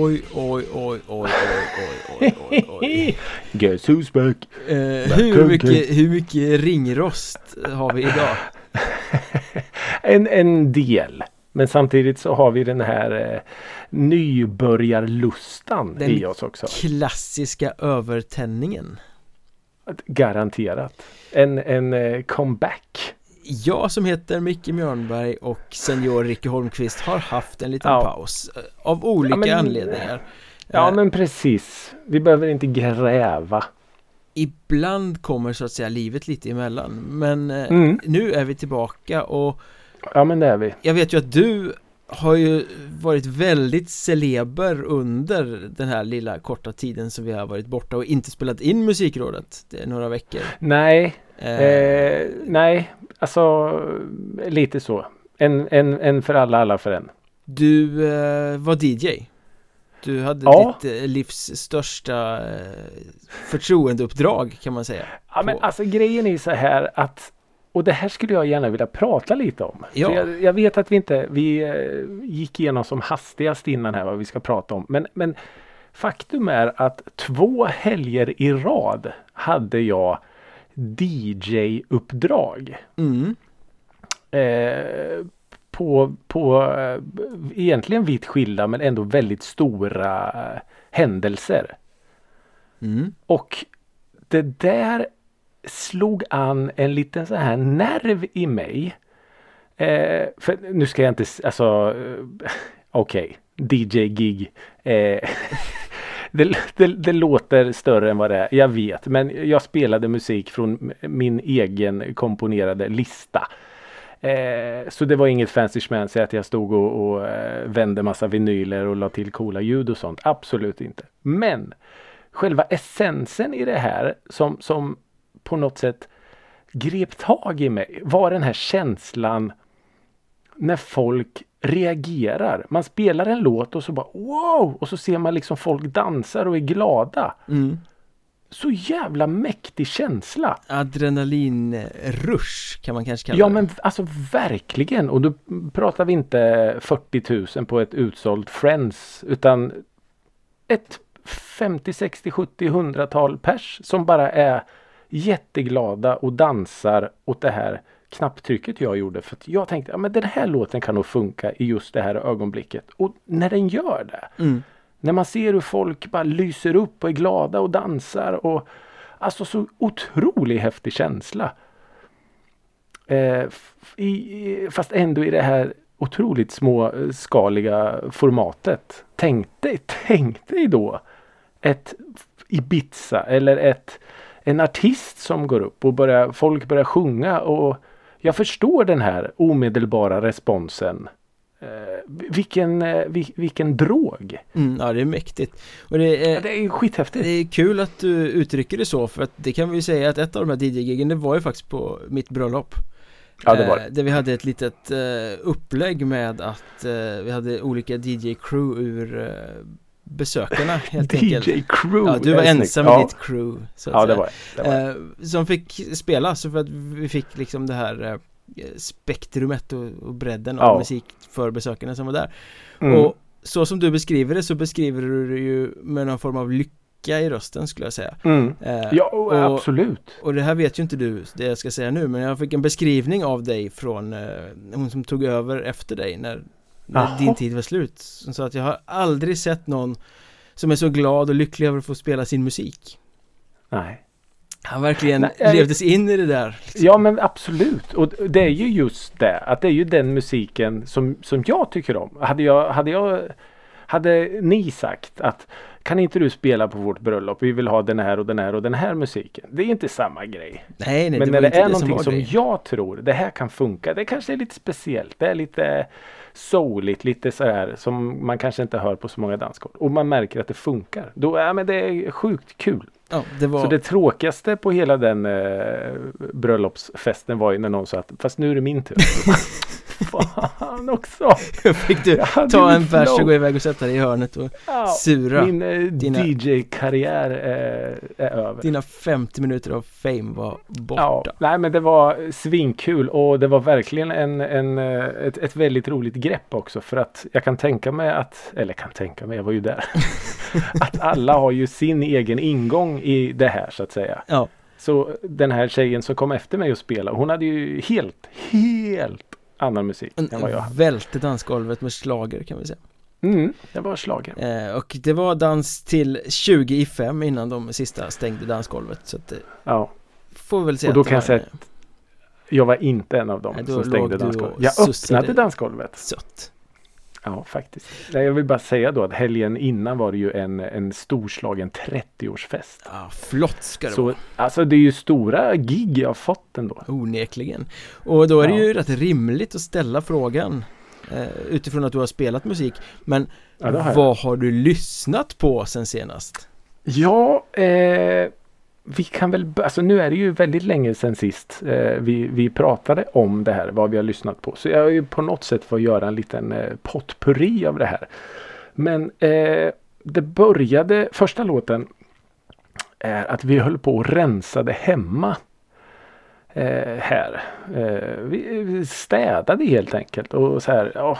Oj, oj, oj, oj, oj, oj, oj, oj. Guess who's back? Eh, hur, mycket, hur mycket ringrost har vi idag? en, en del. Men samtidigt så har vi den här eh, nybörjarlustan Den i oss också. Klassiska övertändningen. Garanterat. En, en eh, comeback. Jag som heter Micke Mjörnberg och senior Ricky Holmqvist har haft en liten Ja. paus eh, Av olika Ja, men- anledningar Ja Eh, men precis. Vi behöver inte gräva. Ibland kommer så att säga livet lite emellan Men eh, Mm. nu är vi tillbaka och Ja men det är vi. jag vet ju att du har ju varit väldigt celeber under den här lilla korta tiden som vi har varit borta och inte spelat in musikrådet Det är några veckor Nej, Eh, eh, nej, alltså lite så. En, en, en för alla, alla för en. Du eh, var DJ Du hade Ja. ditt eh, livs största eh, förtroendeuppdrag kan man säga Ja men alltså grejen är så här att och det här skulle jag gärna vilja prata lite om. Ja. För jag, jag vet att vi inte, vi eh, gick igenom som hastigast innan här vad vi ska prata om. Men, men faktum är att två helger i rad hade jag DJ-uppdrag. mm. Eh, på, på eh, egentligen vitt skilda men ändå väldigt stora eh, händelser. Mm. Och det där slog an en liten så här nerv i mig. Eh, för nu ska jag inte, alltså eh, okej, DJ-gig. Det, det, det låter större än vad det är, jag vet. Men jag spelade musik från min egen komponerade lista. Eh, så det var inget fancy schmancy att jag stod och, och eh, vände massa vinyler och la till coola ljud och sånt. Absolut inte. Men själva essensen i det här som, som på något sätt grep tag i mig var den här känslan när folk reagerar. Man spelar en låt och så bara wow! Och så ser man liksom folk dansar och är glada. Mm. Så jävla mäktig känsla. Adrenalinrush kan man kanske kalla Ja det men alltså verkligen. Och då pratar vi inte 40 000 på ett utsålt Friends. Utan ett 50, 60, 70, 100-tal pers som bara är jätteglada och dansar åt det här knapptrycket jag gjorde. För att jag tänkte, ja men den här låten kan nog funka i just det här ögonblicket. Och när den gör det. mm. När man ser hur folk bara lyser upp och är glada och dansar och alltså så otroligt häftig känsla. Eh, i, i- fast ändå i det här otroligt småskaliga formatet. Tänk dig, tänk dig då ett Ibiza eller ett, en artist som går upp och börjar, folk börjar sjunga och jag förstår den här omedelbara responsen. Eh, vilken, eh, vil, vilken drog! Mm, ja det är mäktigt Och det är, Ja, det är skithäftigt. det är kul att du uttrycker det så för att det kan vi ju säga att ett av de här DJ-gigen det var ju faktiskt på mitt bröllop Ja, det var det. Eh, Där vi hade ett litet eh, upplägg med att eh, vi hade olika DJ-crew ur eh, besökarna helt enkelt DJ Crew. Ja, du var ensam med ja. ditt crew så att Ja, det säga. var det. det. Var det. Eh, Som fick spela så för att vi fick liksom det här eh, spektrumet och, och bredden av Ja. musik för besökarna som var där Mm. Och så som du beskriver det så beskriver du det ju med någon form av lycka i rösten skulle jag säga mm. Eh, Ja, och, och- absolut. Och det här vet ju inte du, det jag ska säga nu Men jag fick en beskrivning av dig från eh, hon som tog över efter dig när, när Jaha. din tid var slut Som sa att jag har aldrig sett någon som är så glad och lycklig över att få spela sin musik Nej. Han verkligen Nej, jag- levdes in i det där liksom. Ja men absolut. Och det är ju just det. Att det är ju den musiken som, som jag tycker om. Hade jag, hade jag hade ni sagt att kan inte du spela på vårt bröllop? Vi vill ha den här och den här och den här musiken. Det är inte samma grej. Nej, nej, Men det när det är det som någonting som, grejen. jag tror det här kan funka. Det kanske är lite speciellt. Det är lite souligt, lite så här som man kanske inte hör på så många dansgolv. Och man märker att det funkar. Då är men det är sjukt kul. Ja, det var Så det tråkigaste på hela den eh, bröllopsfesten var ju när någon sa att fast nu är det min tur. Fan. Fan också! Fick du ta en bärs och gå iväg och sätta dig i hörnet och Ja, sura. Min eh, dina- DJ-karriär eh, är över. Dina 50 minuter av fame var borta. Ja, nej men det var svinkul och det var verkligen en, en, eh, ett, ett väldigt roligt grepp också för att jag kan tänka mig att, eller kan tänka mig, jag var ju där, att alla har ju sin egen ingång i det här så att säga. Ja, Så den här tjejen som kom efter mig och spelade, hon hade ju helt, helt annan musik en, än vad jag hade. välte dansgolvet med slager kan vi säga. Mm, det var slagen. Eh, och det var dans till 20 i 5 innan de sista stängde dansgolvet. Så att det Ja, får väl säga Och då att kan jag säga en, jag var inte en av dem Nej, som stängde dansgolvet. Jag öppnade dansgolvet. sött. Ja, faktiskt. Jag vill bara säga då att helgen innan var det ju en, en storslagen 30-årsfest. Ja, flott ska det Så vara. alltså det är ju stora gig jag har fått ändå. Onekligen. Och då är det Ja. ju rätt rimligt att ställa frågan eh, utifrån att du har spelat musik. Men Ja, har vad har du lyssnat på sen senast? Ja, eh, vi kan väl, alltså nu är det ju väldigt länge sedan sist eh, vi, vi pratade om det här, vad vi har lyssnat på. Så jag har ju på något sätt fått göra en liten eh, potpurri av det här. Men eh, det började, första låten är att vi höll på och rensade hemma. Eh, här. Eh, vi vi städade helt enkelt och så här, oh,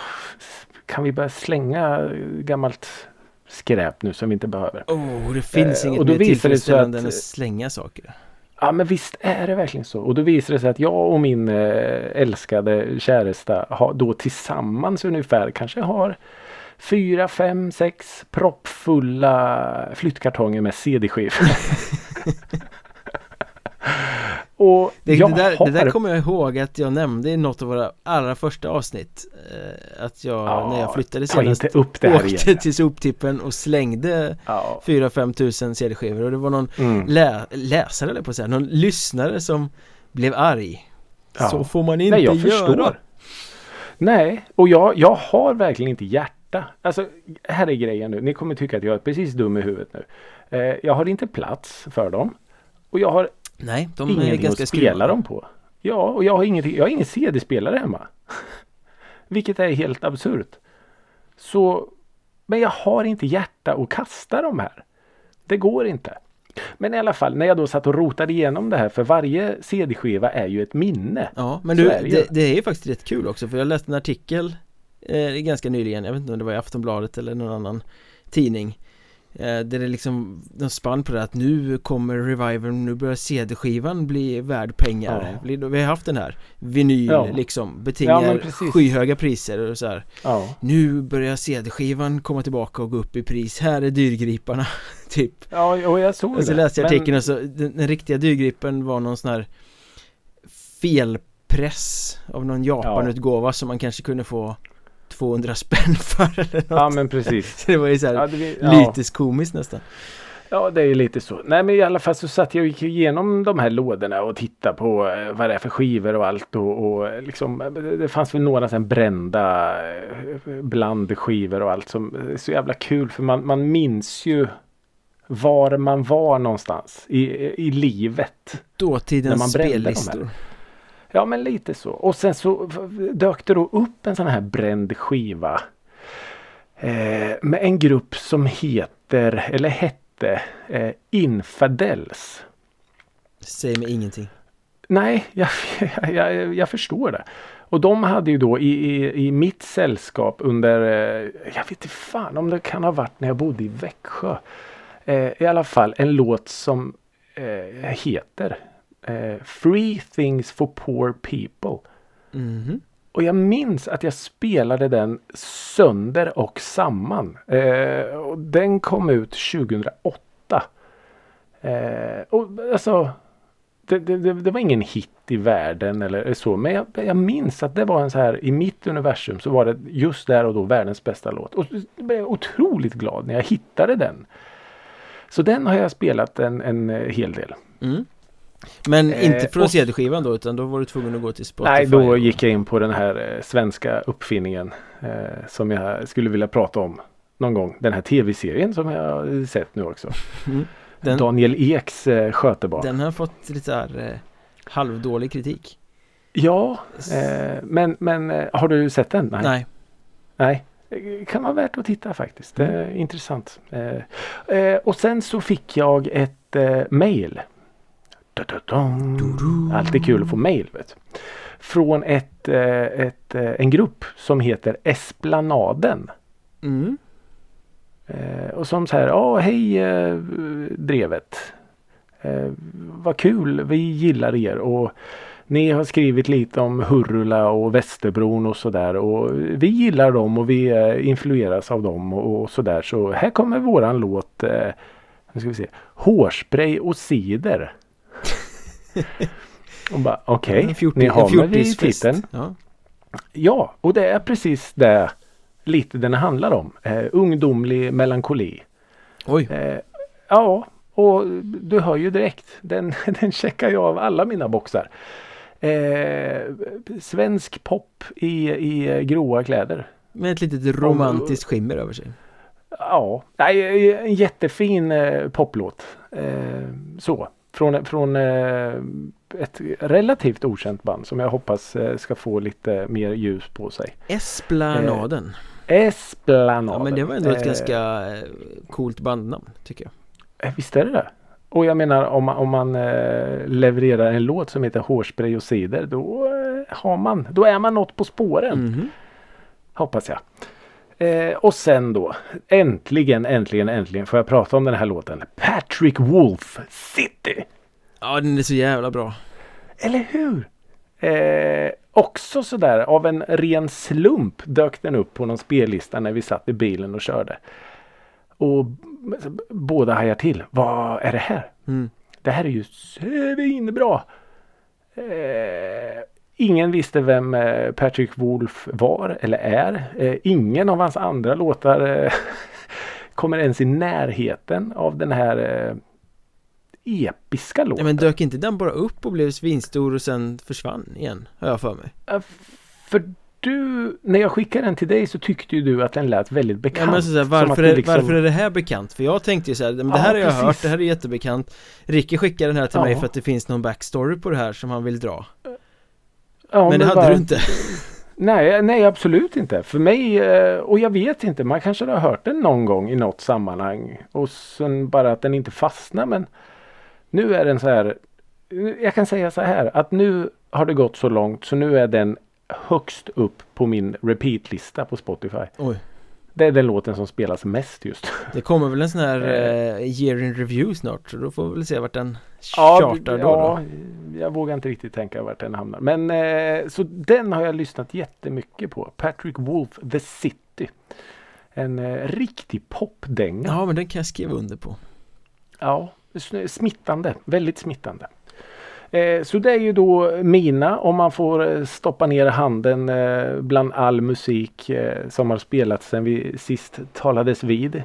kan vi börja slänga gammalt skräp nu som vi inte behöver. Oh, det finns Eh, inget och då mer visar det sig tillfredsställande att- än att slänga saker. Ja men visst är det verkligen så. Och då visar det sig att jag och min eh, älskade käresta har då tillsammans ungefär kanske har fyra, fem, sex proppfulla flyttkartonger med CD-skivor. och Det, jag det, där, har... det där kommer jag ihåg att jag nämnde i något av våra allra första avsnitt eh, Att jag, Ja, när jag flyttade Ta senast inte upp det här Åkte igen. till soptippen och slängde Ja. 4-5 tusen CD-skivor och det var någon Mm. lä läsare eller på att säga, någon lyssnare som blev arg Ja. Så får man inte Nej, jag göra förstår. Nej, och jag, jag har verkligen inte hjärta. Alltså, här är grejen nu. Ni kommer tycka att jag är precis dum i huvudet nu. Eh, jag har inte plats för dem. Och jag har Nej, de är ingenting ganska att spela dem på. Ja, och jag har, ingenting, jag har ingen CD-spelare hemma. Vilket är helt absurt. Så, men jag har inte hjärta att kasta de här. Det går inte. Men i alla fall, när jag då satt och rotade igenom det här, för varje CD-skiva är ju ett minne. Ja, men du, är det det, är ju faktiskt rätt kul också för jag läste en artikel eh, ganska nyligen, jag vet inte om det var i Aftonbladet eller någon annan tidning Där det liksom, de spann på det att nu kommer revivern, nu börjar CD-skivan bli värd pengar Ja. Vi har haft den här Vinyl Ja. liksom, Ja, betingar men precis. skyhöga priser och så här. Ja. Nu börjar CD-skivan komma tillbaka och gå upp i pris, här är dyrgriparna Typ Ja, och jag såg och så det. läste jag Men- artikeln och så, den, den riktiga dyrgripen var någon sån här felpress av någon Japan-utgåva som man kanske kunde få 200 spänn för eller något. Ja, men precis. Så det var ju så här Ja, det, ja. lite komiskt nästan. ja, det är lite så. Nej, men i alla fall så satt jag och gick igenom de här lådorna och tittade på eh, vad det är för skivor och allt. Och, och liksom, eh, det fanns väl några sen brända eh, blandskivor och allt som är så jävla kul. För man, man minns ju var man var någonstans i, i livet. När Dåtidens man brände de här. Ja men lite så. Och sen så dök det då upp en sån här bränd skiva. Eh, med en grupp som heter, eller hette, eh, Infidels. Säger mig ingenting. Nej, jag, jag, jag förstår det. Och de hade ju då i, i, i mitt sällskap under, eh, jag vet inte fan om det kan ha varit när jag bodde i Växjö. Eh, I alla fall en låt som eh, heter eh, Free Things for Poor People. Mhm. Och jag minns att jag spelade den sönder och samman. Eh, och den kom ut 2008. Eh, och alltså det, det, det, var ingen hit i världen eller så. Men jag, jag minns att det var en så här i mitt universum så var det just där och då världens bästa låt. Och så blev jag otroligt glad när jag hittade den. Så den har jag spelat en, en eh, hel del. Mm. Men Eh, inte från och- CD-skivan då utan då var du tvungen att gå till Spotify Nej, då och- gick jag in på den här eh, svenska uppfinningen eh, som jag skulle vilja prata om någon gång. Den här tv-serien som jag har sett nu också. Mm. Den, Daniel Eks eh, skötebarn. den har fått lite här, eh, halvdålig kritik Ja, eh, men, men eh, har du sett den? Nej. Nej. Det kan vara värt att titta faktiskt. Det är intressant. Eh, eh, och sen så fick jag ett eh, mail. Alltid kul att få mail. Vet. Från ett, eh, ett, eh, en grupp som heter Esplanaden. Mm. Eh, och som säger, ja hej Drevet. Vad kul, vi gillar er och ni har skrivit lite om Hurula och Västerbron och sådär och vi gillar dem och vi influeras av dem och, sådär. Så här kommer våran låt eh, ska vi se, Hårspray och cider. och bara okej, fjorti- ni har mig fjortisfest. titeln. Ja. Ja, och det är precis det lite den handlar om. Eh, ungdomlig melankoli. Oj. Eh, ja, och du hör ju direkt. Den, den checkar jag av alla mina boxar. Eh, svensk pop i, i gråa kläder. Med ett litet romantiskt skimmer över sig. Ja, nej, en jättefin eh, poplåt. Eh, så. Från, från eh, ett relativt okänt band som jag hoppas eh, ska få lite mer ljus på sig. Esplanaden. Esplanaden. ja men det var ändå ett Eh, ganska eh, coolt bandnamn tycker jag. Eh, Visst är det det? Och jag menar om man, om man eh, levererar en låt som heter Hårspray och cider då eh, har man, då är man något på spåren. Mhm. Hoppas jag. Eh, och sen då äntligen, äntligen, äntligen får jag prata om den här låten. Patrick Wolf City. Ja den är så jävla bra. Eller hur? Eh, också sådär av en ren slump dök den upp på någon spellista när vi satt i bilen och körde. Och båda hajar till. Vad är det här? Mm. Det här är ju svinbra. Eh, ingen visste vem eh, Patrick Wolf var eller är. Eh, ingen av hans andra låtar eh, kommer ens i närheten av den här eh, episka Ja, låten. men dök inte den bara upp och blev svinstor och sen försvann igen? Har jag för mig. För du, när jag skickade den till dig så tyckte ju du att den lät väldigt Ja, bekant. men så Som varför, är, det liksom- varför är det här bekant? För jag tänkte ju såhär, men det Ja, här har jag precis. hört, det här är jättebekant Ricky skickade den här till Ja. mig för att det finns någon backstory på det här som han vill dra Ja, Men det hade bara- du inte Nej, nej absolut inte. För mig, eh, och jag vet inte, man kanske har hört den någon gång i något sammanhang. Och sen bara att den inte fastnar. Men nu är den så här. Jag kan säga så här att nu har det gått så långt så nu är den högst upp på min repeat-lista på Spotify. Oj, det är den låten som spelas mest just. det kommer väl en sån här Eh. eh, year in review snart Så då får vi väl se vart den chartar då, ja, då. jag vågar inte riktigt tänka vart den hamnar. Men eh, så den har jag lyssnat jättemycket på. Patrick Wolf The City. En eh, riktig popdänga. Ja men den kan jag skriva under på Ja, smittande. Väldigt smittande. Eh, så det är ju då mina om man får eh, stoppa ner handen eh, bland all musik som har spelats sen vi sist talades vid.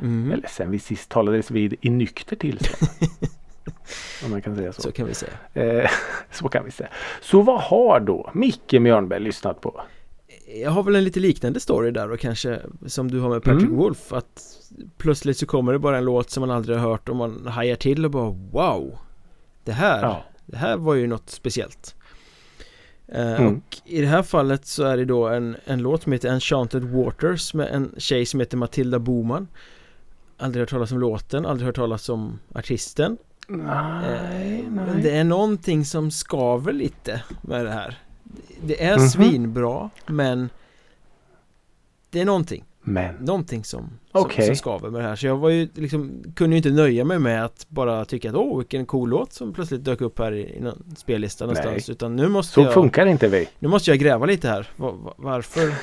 mm. Eller sen vi sist talades vid i nykter tillstånd. om man kan säga så. Så kan vi säga så kan vi säga. Så vad har då Micke Mjörnberg lyssnat på? Jag har väl en lite liknande story där och kanske som du har med Patrick Mm. Wolf att plötsligt så kommer det bara en låt som man aldrig har hört och man hajar till och bara wow Det här, Ja. det här var ju något speciellt Eh, Mm. Och i det här fallet så är det då en, en låt som heter Enchanted Waters med en tjej som heter Matilda Boman Aldrig hört talas om låten, aldrig hört talas om artisten Nej, Eh, Men nej. det är någonting som skaver lite med det här Det är Mhm. svinbra men Det är någonting Men. Någonting som, som, Okej. som skaver med det här Så jag var ju liksom Kunde ju inte nöja mig med att bara tycka att åh vilken cool låt som plötsligt dök upp här i, någon spellista någonstans Utan nu måste Så jag funkar inte vi. Nu måste jag gräva lite här Va- va- Varför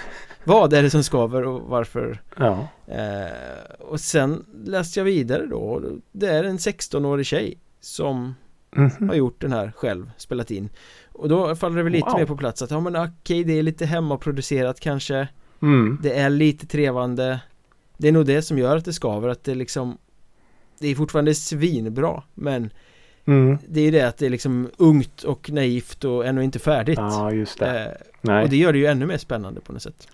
Vad är det som skaver och varför Ja. eh, Och sen läste jag vidare då Det är en 16-årig tjej Som Mhm. har gjort den här själv, spelat in Och då faller det väl lite Wow. mer på plats att ja men okej det är lite hemmaproducerat kanske Mm. Det är lite trevande Det är nog det som gör att det skaver att det liksom Det är fortfarande svinbra men Mm. Det är ju det att det är liksom ungt och naivt och ännu inte färdigt Ja, just det. eh. Och det gör det ju ännu mer spännande på något sätt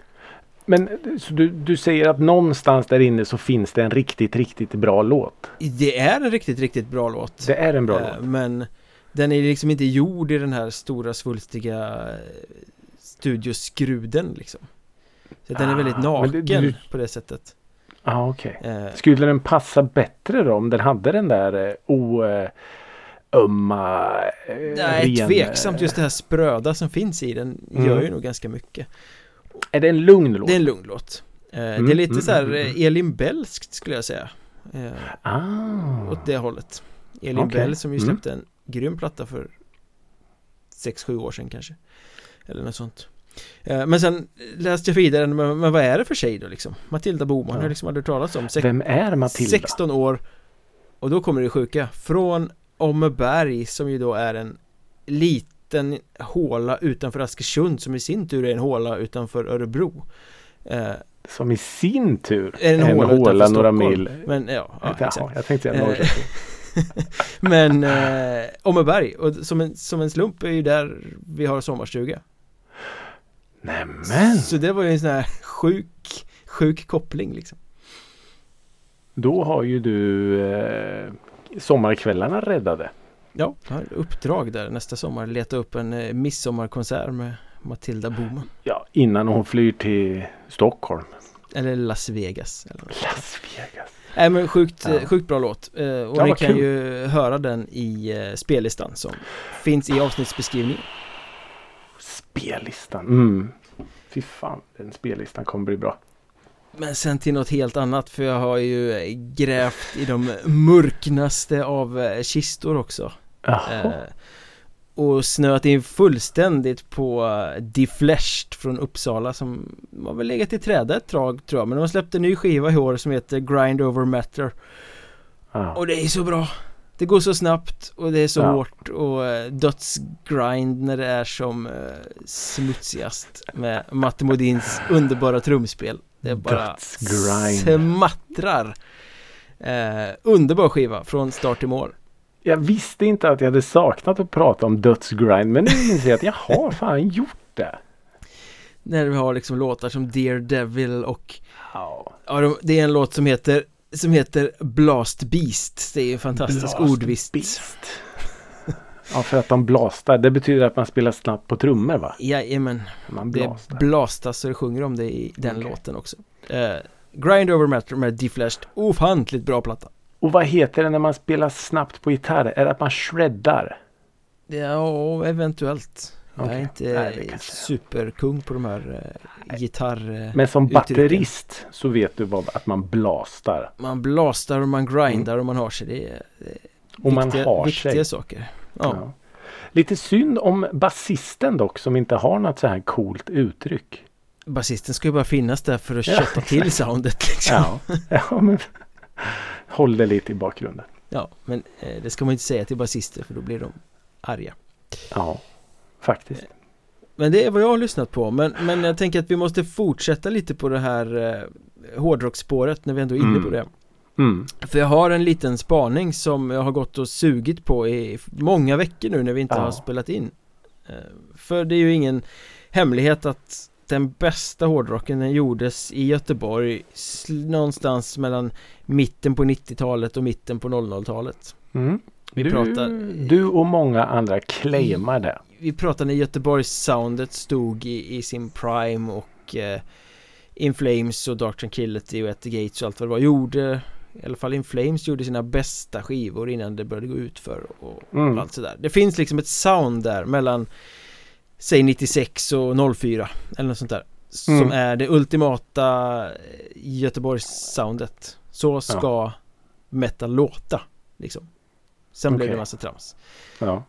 Men du, du säger att någonstans där inne så finns det en riktigt, riktigt bra låt. Det är en riktigt, riktigt bra låt Det är en bra eh, låt. Men Den är liksom inte gjord i den här stora svulstiga eh, studioskruden liksom. Så den är väldigt Ah, men naken det- du- på det sättet. Ja, ah, okej. Eh, Skulle den passa bättre då om den hade den där eh, oömma... Eh, Nej, ren, tveksamt. eh, Just det här spröda som finns i den Mm. gör ju nog ganska mycket. Är det en lugn låt? Det är en lugn låt. Eh, det Mm, är lite mm, så här mm, mm. eh, Elin Bellskt skulle jag säga. Eh, Ah. åt det hållet. Elin Okej. Bell som ju Mm. släppte en grym platta för 6-7 år sedan kanske. Eller något sånt. Eh, Men sen läste jag vidare, men, men vad är det för tjej då liksom? Matilda Boman Ja. har jag liksom aldrig talat om. Sex, Vem är Matilda? 16 år och då kommer det sjuka. Från Åmmeberg som ju då är en liten håla utanför Askersund som i sin tur är en håla utanför Örebro. Eh, Som i sin tur är en, en håla, håla några mil. Men ja, ja Ja, exakt. jag tänkte säga Eh, Norrköping. Men eh, Åmmeberg, och som en, som en slump är ju där vi har sommarstuga. Nämen! Så det var ju en sån här sjuk, sjuk koppling liksom. Då har ju du eh, sommarkvällarna räddade. Ja, jag har uppdrag där nästa sommar, leta upp en eh, midsommarkonsert med Matilda Boman. Ja, innan hon flyr till Stockholm. Eller Las Vegas. Eller. Las Vegas. Nej men sjukt, Ja. sjukt bra låt. Eh, och Ja, ni kan kul. ju höra den i eh, spellistan som finns i avsnittsbeskrivningen. Spellistan. Mm. Fy fan, den spellistan kommer bli bra. Men sen till något helt annat för jag har ju eh, grävt i de mörknaste av eh, kistor också. Eh, och snöat in fullständigt på eh, Defleshed från Uppsala som har väl legat i träda ett tag tror jag men de har släppt en ny skiva i år som heter Grind Over Matter Ja. och det är så bra Det går så snabbt och det är så Ja. hårt och eh, dödsgrind när det är som eh, smutsigast med Matte Modins underbara trumspel Det är bara smattrar eh, Underbar skiva från start till mål Jag visste inte att jag hade saknat att prata om dödsgrind. Men nu inser jag att jag har fan gjort det. När vi har liksom låtar som Dear Devil och Ja. Ja, de- det är en låt som heter som heter Blast Beast Det är ju en fantastisk Blast ordvits Beast. Ja, för att de blastar. Det betyder att man spelar snabbt på trummor va? Jajamän, Man det blastar. blastas så det sjunger om det i den Okej. låten också eh, Grind Over Matter med Deflashed, ofantligt bra platta Och vad heter det när man spelar snabbt på gitarr? Är det att man shreddar? Ja, eventuellt Jag är inte Nej, superkung på de här eh, gitarr... eh, Men som Uttrycken. batterist så vet du vad, att man blastar. Man blastar och man grindar och man har sig Det är, det är Mm. Och man viktiga, har viktiga sig. saker ja. Ja. Lite synd om basisten dock som inte har något så här coolt uttryck. Basisten ska ju bara finnas där för att Ja, kötta till soundet liksom Ja, ja men håll det lite i bakgrunden. Ja, men eh, det ska man inte säga till basister för då blir de arga. Ja, faktiskt. Men det är vad jag har lyssnat på. Men, men jag tänker att vi måste fortsätta lite på det här eh, hårdrocksspåret när vi ändå är inne Mm. på det. Mm. För jag har en liten spaning som jag har gått och sugit på i många veckor nu när vi inte Ja. har spelat in. Eh, för det är ju ingen hemlighet att den bästa hårdrocken den gjordes i Göteborg någonstans mellan mitten på 90-talet och mitten på 00-talet. Mm. Vi du, pratar- du och många andra claimar det. Vi pratar när Göteborgs-soundet stod i, i sin prime och eh, In Flames och Dark Tranquility och At the Gates och allt vad det var gjorde i alla fall In Flames gjorde sina bästa skivor innan det började gå ut för och Mm. allt sådär. Det finns liksom ett sound där mellan säg 96 och 04 eller något sånt där som Mm. är det ultimata eh, Göteborgs-soundet. Så ska metal låta liksom. Sen blev det Okej. massa trams. Ja.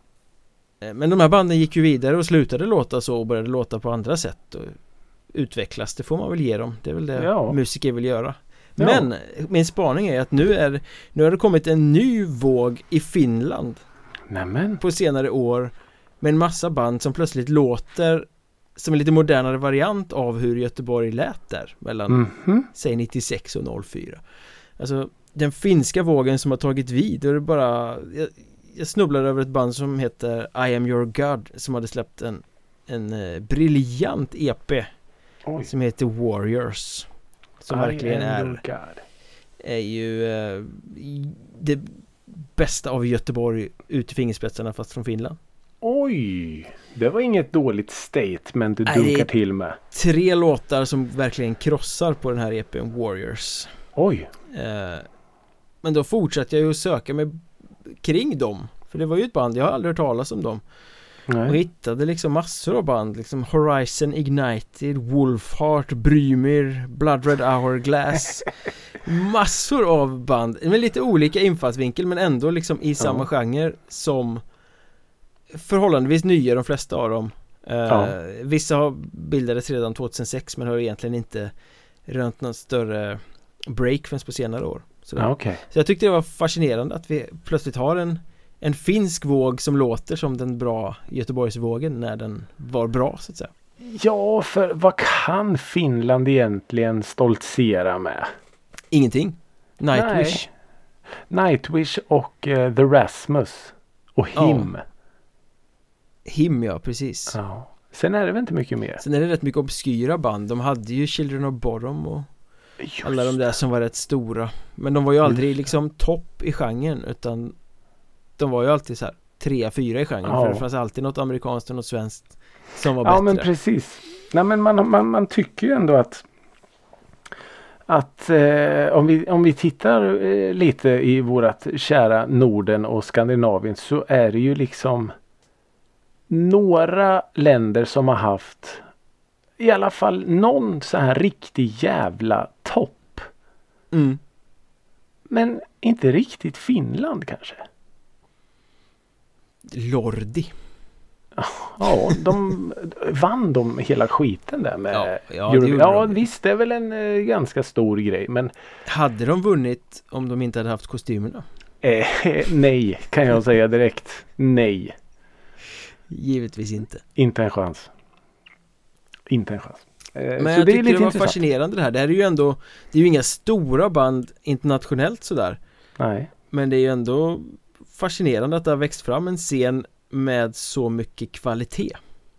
Eh, Men de här banden gick ju vidare och slutade låta så och började låta på andra sätt och utvecklas, det får man väl ge dem. Det är väl det Ja. musiker vill göra. Ja. Men min spaning är att nu är nu har det kommit en ny våg i Finland Nämen. på senare år med en massa band som plötsligt låter som en lite modernare variant av hur Göteborg lät där mellan Mhm. säg 96 och 04 Alltså den finska vågen som har tagit vid, är det bara jag, jag snubblade över ett band som heter I am your God som hade släppt en en eh, briljant EP Oj. som heter Warriors som I verkligen är är ju eh, det bästa av Göteborg ut i fingerspetsarna fast från Finland. Oj! Det var inget dåligt statement du Nej, dunkar det- till med. Tre låtar som verkligen krossar på den här EPn Warriors. Oj! Eh, men då fortsatte jag ju söka mig kring dem. För det var ju ett band, jag har aldrig hört talas om dem. Och Nej. hittade liksom massor av band, liksom Horizon Ignited, Wolfheart, Brymir, Blood Red Hourglass Massor av band, med lite olika infallsvinkel men ändå liksom i samma Ja. genre som Förhållandevis nya de flesta av dem eh, Ja. Vissa har bildades redan 2006 men har egentligen inte rönt någon större break förrän på senare år Sådär. Ja, Okej. Så jag tyckte det var fascinerande att vi plötsligt har en en finsk våg som låter som den bra Göteborgsvågen när den var bra så att säga. Ja, för vad kan Finland egentligen stoltsera med? Ingenting. Nightwish. Nej. Nightwish och eh, The Rasmus. Och Ja. Him. Him ja, precis. Ja. Sen är det väl inte mycket mer. Sen är det rätt mycket obskyra band. De hade ju Children of Bodom och Just alla de där som var rätt stora. Men de var ju aldrig liksom topp i genren utan de var ju alltid så här tre, fyra i genren. Ja. För det fanns alltid något amerikanskt och något svenskt som var Ja bättre. men precis. Nej men man, man, man tycker ju ändå att att eh, om, vi, om vi tittar eh, lite i vårat kära Norden och Skandinavien så är det ju liksom några länder som har haft i alla fall någon så här riktig jävla topp. Mm. Men inte riktigt Finland kanske. Lordi. Ja, de vann de hela skiten där med Ja, ja, Euro- det gjorde ja de. visst det är väl en eh, ganska stor grej men Hade de vunnit om de inte hade haft kostymerna? eh, nej kan jag säga direkt. Nej, Givetvis inte. inte en chans. Inte en chans. Eh, Men så jag det lite det var intressant. fascinerande det här. Det här är ju ändå Det är ju inga stora band internationellt sådär Nej. Men det är ju ändå fascinerande att det har växt fram en scen med så mycket kvalitet.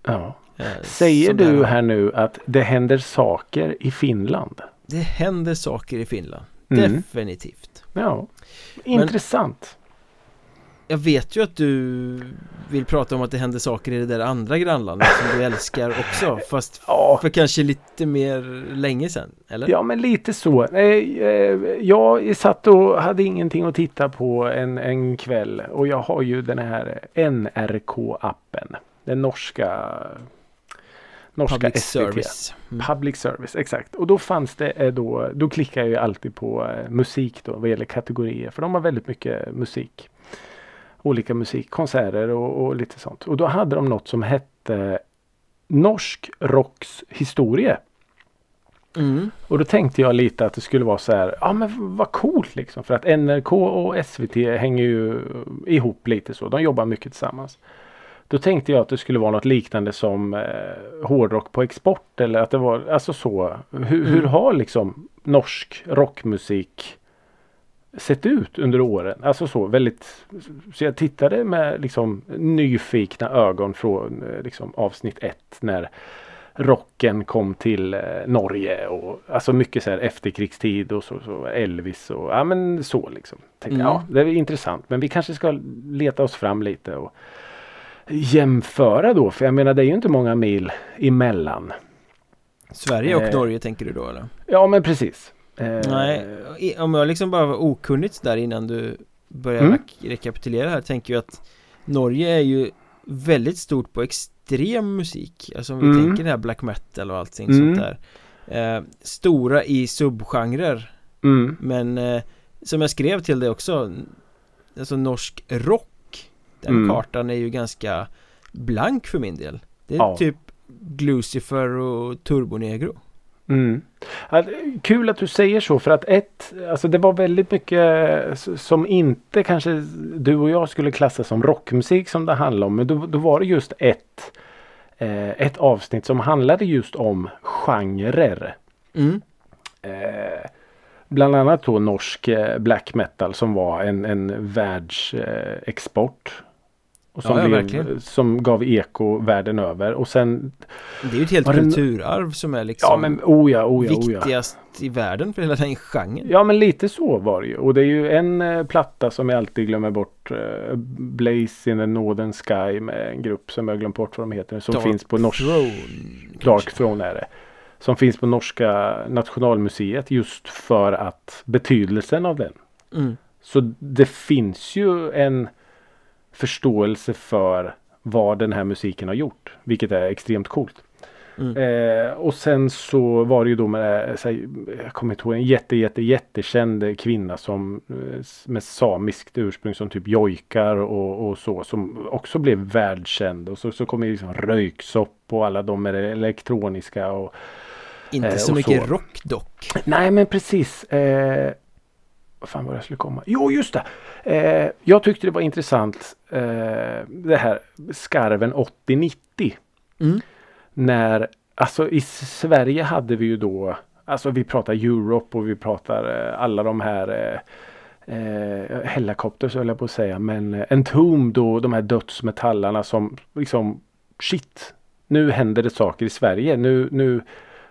Ja. Eh, Säger det du här nu att det händer saker i Finland? Det händer saker i Finland. Mm. Definitivt. Ja. Intressant. Jag vet ju att du vill prata om att det händer saker i det där andra grannlandet som du älskar också. Fast Ja. för kanske lite mer länge sedan, eller? Ja men lite så. Eh, Jag satt och hade ingenting att titta på en, en kväll och jag har ju den här NRK-appen. Den norska Norska Public SVT. service. Mm. Public service, exakt. Och då fanns det eh, då, då klickar jag ju alltid på eh, musik då vad gäller kategorier. För de har väldigt mycket musik. Olika musik, konserter och, och lite sånt. Och då hade de något som hette Norsk rocks historia. Mm. Och då tänkte jag lite att det skulle vara så här, ja men vad coolt liksom. För att NRK och SVT hänger ju ihop lite så. De jobbar mycket tillsammans. Då tänkte jag att det skulle vara något liknande som eh, hårdrock på export eller att det var alltså så. Hur, hur Mm. har liksom norsk rockmusik sett ut under åren? Alltså så väldigt. Så jag tittade med liksom nyfikna ögon från eh, liksom avsnitt ett när rocken kom till eh, Norge och alltså mycket så här efterkrigstid och så, så Elvis och ja men så liksom. Tänkte, Mm. Ja det är intressant men vi kanske ska leta oss fram lite och jämföra då för jag menar det är ju inte många mil emellan. Sverige och Eh. Norge tänker du då eller? Ja men precis. Eh, Nej, i- om jag liksom bara var okunnigt där innan du börjar Mm. rek- rekapitulera här tänker jag att Norge är ju väldigt stort på extrem musik Alltså om vi Mm. tänker det här black metal och allting Mm. sånt där eh, Stora i subgenrer Mm. Men eh, som jag skrev till dig också Alltså norsk rock Den Mm. kartan är ju ganska blank för min del Det är Ja. typ Glucifer och Turbonegro Mm. Kul att du säger så för att ett, alltså det var väldigt mycket som inte kanske du och jag skulle klassa som rockmusik som det handlar om. Men då, då var det just ett, eh, ett avsnitt som handlade just om genrer. mm. Eh, bland annat då norsk eh, black metal som var en, en världsexport. Och som, Ja, blev, som gav eko världen över. Och sen Det är ju ett helt kulturarv som är liksom Ja men oh ja, oh ja, oh viktigast i världen för hela den genren. Ja men lite så var det ju. Och det är ju en eh, platta som jag alltid glömmer bort. Eh, Blaze in the Northern Sky med en grupp som jag glömt bort vad de heter. Som Dark finns på norsk... Throne. Dark Throne är det. Som finns på norska nationalmuseet just för att betydelsen av den. Mm. Så det finns ju en förståelse för vad den här musiken har gjort. Vilket är extremt coolt. Mm. Eh, och sen så var det ju då med, så här, jag kommer inte ihåg, en jätte, jätte, jättekänd kvinna som eh, med samiskt ursprung som typ jojkar och, och så som också blev världskänd. Och så, så kommer ju liksom röyksopp och alla de är elektroniska och Inte Eh, så mycket så. rock dock. Nej men precis. Eh, vad fan var det jag skulle komma? Jo just det. Eh, jag tyckte det var intressant eh, det här skarven 80-90. Mm. När, alltså i Sverige hade vi ju då, alltså vi pratar Europe och vi pratar eh, alla de här eh, eh, Hellacopters höll jag på att säga. Men eh, Entombed och de här dödsmetallarna som liksom shit. Nu händer det saker i Sverige. Nu, nu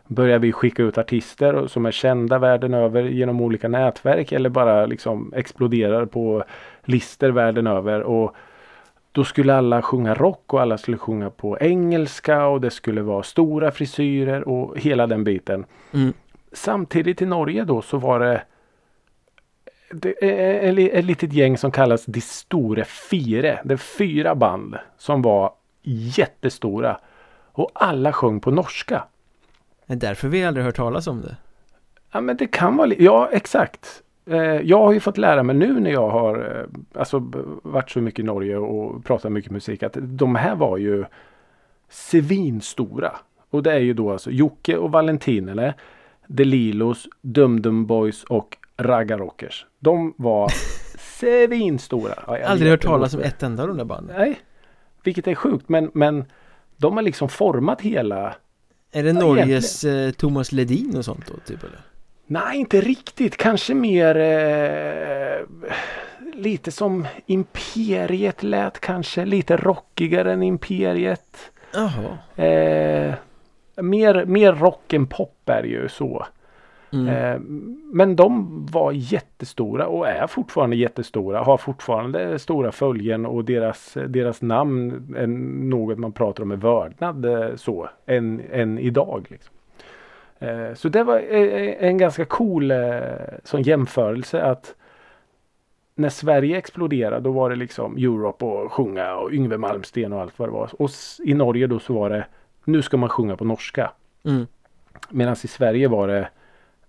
börjar vi skicka ut artister som är kända världen över genom olika nätverk eller bara liksom exploderar på lister världen över. Och då skulle alla sjunga rock och alla skulle sjunga på engelska och det skulle vara stora frisyrer och hela den biten. Mm. Samtidigt i Norge då så var det ett litet gäng som kallas De Store Fire. Det är fyra band som var jättestora. Och alla sjöng på norska. Det är därför vi aldrig hört talas om det. Ja men det kan vara Ja exakt. Eh, jag har ju fått lära mig nu när jag har eh, alltså, varit så mycket i Norge och pratat mycket musik att de här var ju svinstora. Och det är ju då alltså Jocke och Valentinele, De Lilos, Dum Dum Boys och Ragga Rockers. De var svinstora. Ja, Aldrig hört talas om ett enda av de där banden. Nej. Vilket är sjukt men, men de har liksom format hela Är det Norges eh, Thomas Ledin och sånt då typ eller? Nej, inte riktigt. Kanske mer eh, lite som Imperiet lät kanske. Lite rockigare än Imperiet. Jaha. Eh, mer, mer rock än pop är ju så. Mm. Eh, men de var jättestora och är fortfarande jättestora. Har fortfarande stora följen och deras, deras namn är något man pratar om med vördnad eh, så. Än, än idag. Liksom. Eh, så det var en ganska cool sån jämförelse att när Sverige exploderade då var det liksom Europe och sjunga och Yngve Malmsten och allt vad det var. Och i Norge då så var det nu ska man sjunga på norska. Mm. Medan i Sverige var det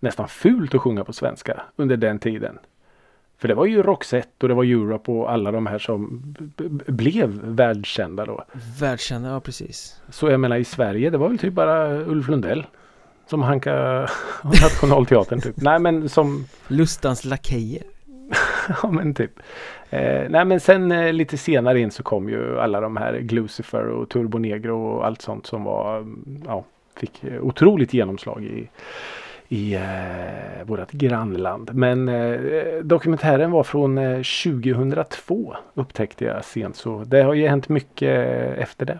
nästan fult att sjunga på svenska under den tiden. För det var ju Roxette och det var Europe och alla de här som blev världskända då. Världskända, ja precis. Så jag menar i Sverige det var väl typ bara Ulf Lundell. Som hanka Nationalteatern typ. Nej men som Lustans lakejer. Ja men typ. Eh, nej men sen eh, lite senare in så kom ju alla de här Glucifer och Turbo Negro och allt sånt som var mm, ja, fick eh, otroligt genomslag i i eh, vårt grannland. Men eh, dokumentären var från eh, 2002 upptäckte jag sent så det har ju hänt mycket eh, efter det.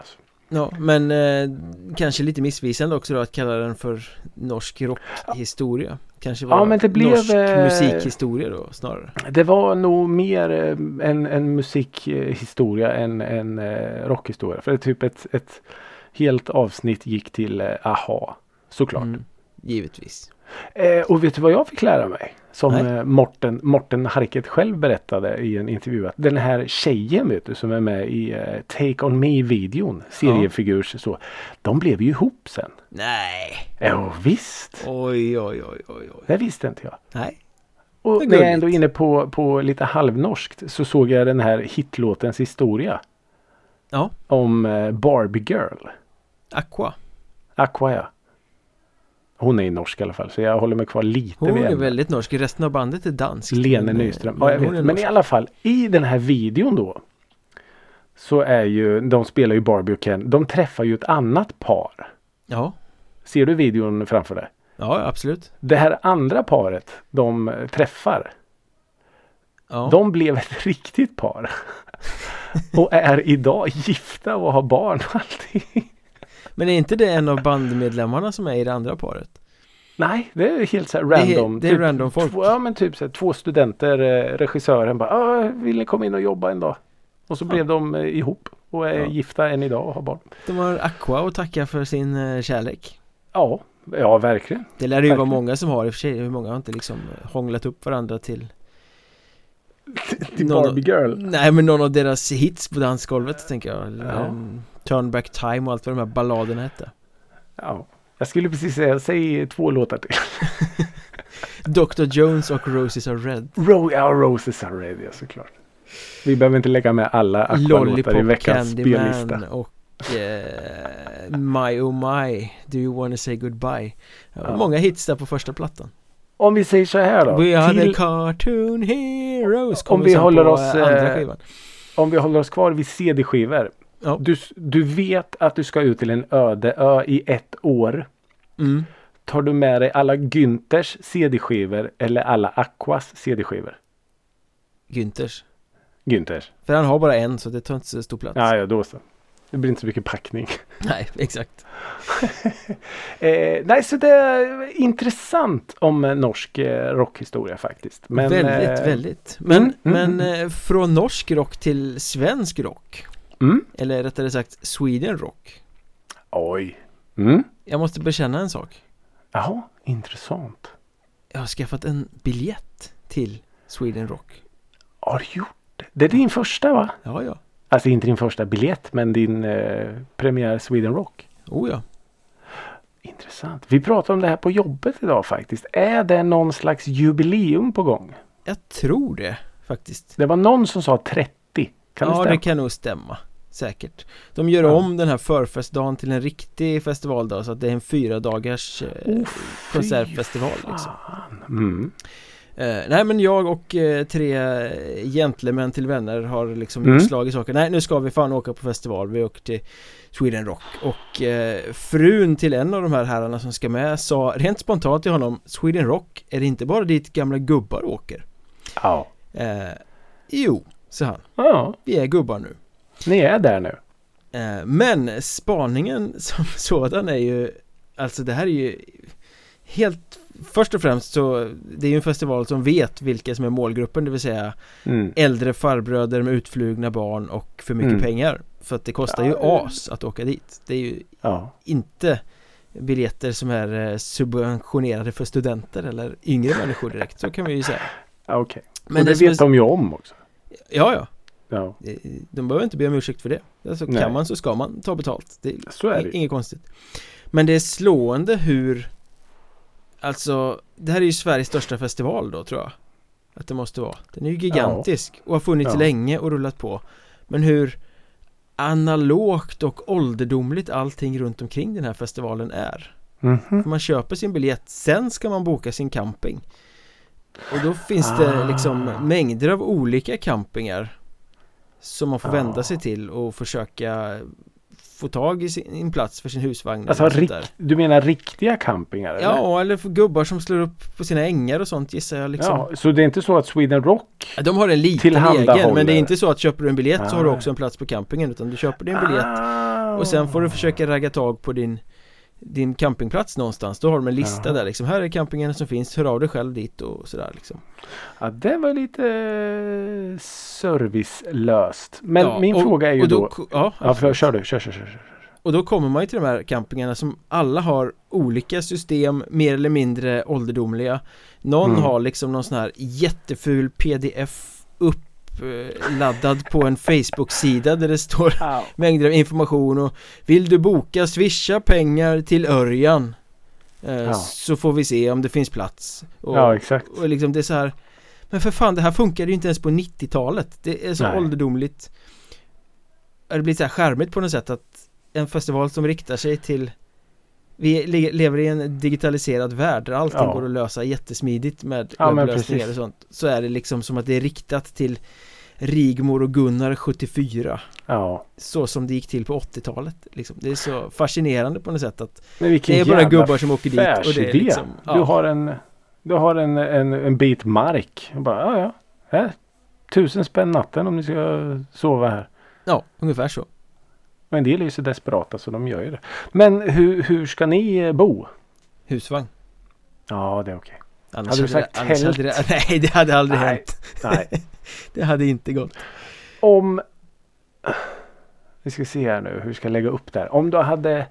Ja, men eh, kanske lite missvisande också då att kalla den för norsk rockhistoria. Kanske var Ja, men det blev, norsk eh, musikhistoria då snarare. Det var nog mer en, en musikhistoria än en rockhistoria. För det är typ ett, ett helt avsnitt gick till AHA. Såklart. Mm, givetvis. Eh, och vet du vad jag fick lära mig? Som eh, Morten, Morten Harket själv berättade i en intervju. Att den här tjejen vet du som är med i eh, Take On Me-videon. Seriefigurs så. De blev ju ihop sen. Nej! Jo visst. Oj, oj, oj, oj, oj. Det visste inte jag. Nej. Och när jag är ändå inne på, på lite halvnorskt så såg jag den här hitlåtens historia. Ja, Om eh, Barbie Girl. Aqua. Aqua ja. Hon är i norsk i alla fall så jag håller mig kvar lite Hon vid är ämnet. väldigt norsk. Resten av bandet är danskt. Lene eh, Nyström. Ja, jag hon är vet. Men i alla fall i den här videon då. Så är ju, de spelar ju Barbie och Ken. De träffar ju ett annat par. Ja, Ser du videon framför dig? ja absolut. Det här andra paret de eh, träffar. Ja. De blev ett riktigt par. och är idag gifta och har barn och allting. Men är inte det en av bandmedlemmarna som är i det andra paret? Nej, det är helt så här Det är- random. det är random folk. Två, ja men typ så här, två studenter, eh, regissören bara ah, vill ni komma in och jobba en dag? Och så Ja. blev de eh, ihop och är Ja. gifta än idag och har barn. De har Aqua att tacka för sin eh, kärlek Ja, ja verkligen. Det lär det ju vara Verkligen. många som har i och för sig Hur många har inte liksom hånglat upp varandra till Till Någon- Barbie Girl. Nej men någon av deras hits på dansgolvet tänker jag Ja. um, Turn Back Time och allt vad de här balladerna hette Ja. Jag skulle precis säga, säg två låtar till. Dr Jones och Roses Are Red Ro ja, Roses Are Ready, ja, såklart. Vi behöver inte lägga med alla Aqua-låtar i veckans spellista. Candyman och eh, My Oh My Do You Wanna Say Goodbye Ja. Många hits där på första plattan Om vi säger så här då. We are the cartoon heroes Om vi håller oss, eh, om vi håller oss kvar vid CD-skivor. Ja. Du, du vet att du ska ut till en öde ö i ett år. mm. Tar du med dig alla Günthers CD-skivor eller alla Aquas CD-skivor? Günthers Günthers. För han har bara en så det tar inte så stor plats Ja, ja, då så. Det blir inte så mycket packning. Nej, exakt Eh, nej, så det är intressant om norsk eh, rockhistoria faktiskt. Men, Väldigt, eh, väldigt Men, mm, men mm, eh, från norsk rock till svensk rock Mm. Eller rättare sagt Sweden rock Oj. Mm. Jag måste bekänna en sak Jaha, intressant. Jag har skaffat en biljett till Sweden rock Har du gjort det? Det är din första va? Ja, ja Alltså inte din första biljett men din eh, premiär Sweden Rock. Oh ja Intressant. Vi pratade om det här på jobbet idag faktiskt. Är det någon slags jubileum på gång? Jag tror det faktiskt Det var någon som sa 30. Kan det Ja, stämma? det kan nog stämma Säkert De gör Ja. om den här förfestdagen till en riktig festivaldag så att det är en fyra dagars eh, Oh, konsertfestival liksom. Mm. Eh, nej men jag och eh, tre gentlemän till vänner har liksom Mm. i saker Nej nu ska vi fan åka på festival Vi åker till Sweden Rock Och eh, frun till en av de här herrarna som ska med sa rent spontant till honom Sweden Rock är det inte bara dit gamla gubbar åker? Ja. Eh, jo, sa han ja, Vi är gubbar nu ni är där nu. Eh, Men spaningen som sådan är ju Alltså det här är ju Helt Först och främst så Det är ju en festival som vet vilka som är målgruppen Det vill säga Mm. Äldre farbröder med utflugna barn och för mycket Mm. pengar För att det kostar ju Ja. as att åka dit Det är ju Ja. inte Biljetter som är eh, subventionerade för studenter eller yngre människor direkt Så kan vi ju säga Ja, Okej. Men Och det, som är- vet de ju om också. Ja ja Ja. De behöver inte be om ursäkt för det alltså, Nej. Kan man så ska man ta betalt Det är Så är det ju. Inget konstigt Men det är slående hur Alltså Det här är ju Sveriges största festival då tror jag Att det måste vara Den är ju gigantisk och har funnits Ja. länge och rullat på Men hur Analogt och ålderdomligt allting runt omkring den här festivalen är Mhm. För Man köper sin biljett Sen ska man boka sin camping Och då finns det Ah. liksom mängder av olika campingar Som man får Ja. vända sig till och försöka Få tag i sin en plats för sin husvagn Alltså, där. du menar riktiga campingar? Eller? Ja, eller för gubbar som slår upp på sina ängar och sånt gissar jag liksom ja. Så det är inte så att Sweden Rock De har en liten egen men det är inte så att köper du en biljett så har du Nej. också en plats på campingen utan du köper din biljett Ah. och sen får du försöka ragga tag på din din campingplats någonstans, då har de en lista Jaha. där liksom Här är campingen som finns, hör av dig själv dit och sådär liksom Ja, det var lite servicelöst. Men ja, min och, fråga är ju då... då, Ja, Ja, för, kör du. Kör, kör, kör. kör. Och då kommer man ju till de här campingarna som alla har olika system, mer eller mindre ålderdomliga Någon Mm. har liksom någon sån här jätteful pdf uppladdad på en Facebook-sida där det står Ja. mängder av information och Vill du boka swisha pengar till Örjan eh, Ja. Så får vi se om det finns plats och, ja, exakt. och liksom det är så här Men för fan det här funkade ju inte ens på 90-talet Det är så Nej. ålderdomligt Det blir så här charmigt på något sätt att En festival som riktar sig till Vi le- lever i en digitaliserad värld där allting Ja. går att lösa jättesmidigt med Ja, precis. och sånt Så är det liksom som att det är riktat till Rigmor och Gunnar 74 Ja. Så som det gick till på 80-talet liksom. Det är så fascinerande på något sätt att Men Det är bara gubbar som åker dit och det är liksom Du ja. har en... Du har en, en, en bit mark. Och bara, ja, ja. Här. Tusen spänn natten om ni ska sova här. Ja, ungefär så. Och en del är ju så desperata så de gör ju det. Men hur, hur ska ni eh, bo? Husvagn. Ja, det är okej. Annars Hade du hade sagt annars tält? hade det, Nej, det hade aldrig Nej. hänt. Nej. Det hade inte gått. Om... Vi ska se här nu hur ska jag lägga upp det här. Om du hade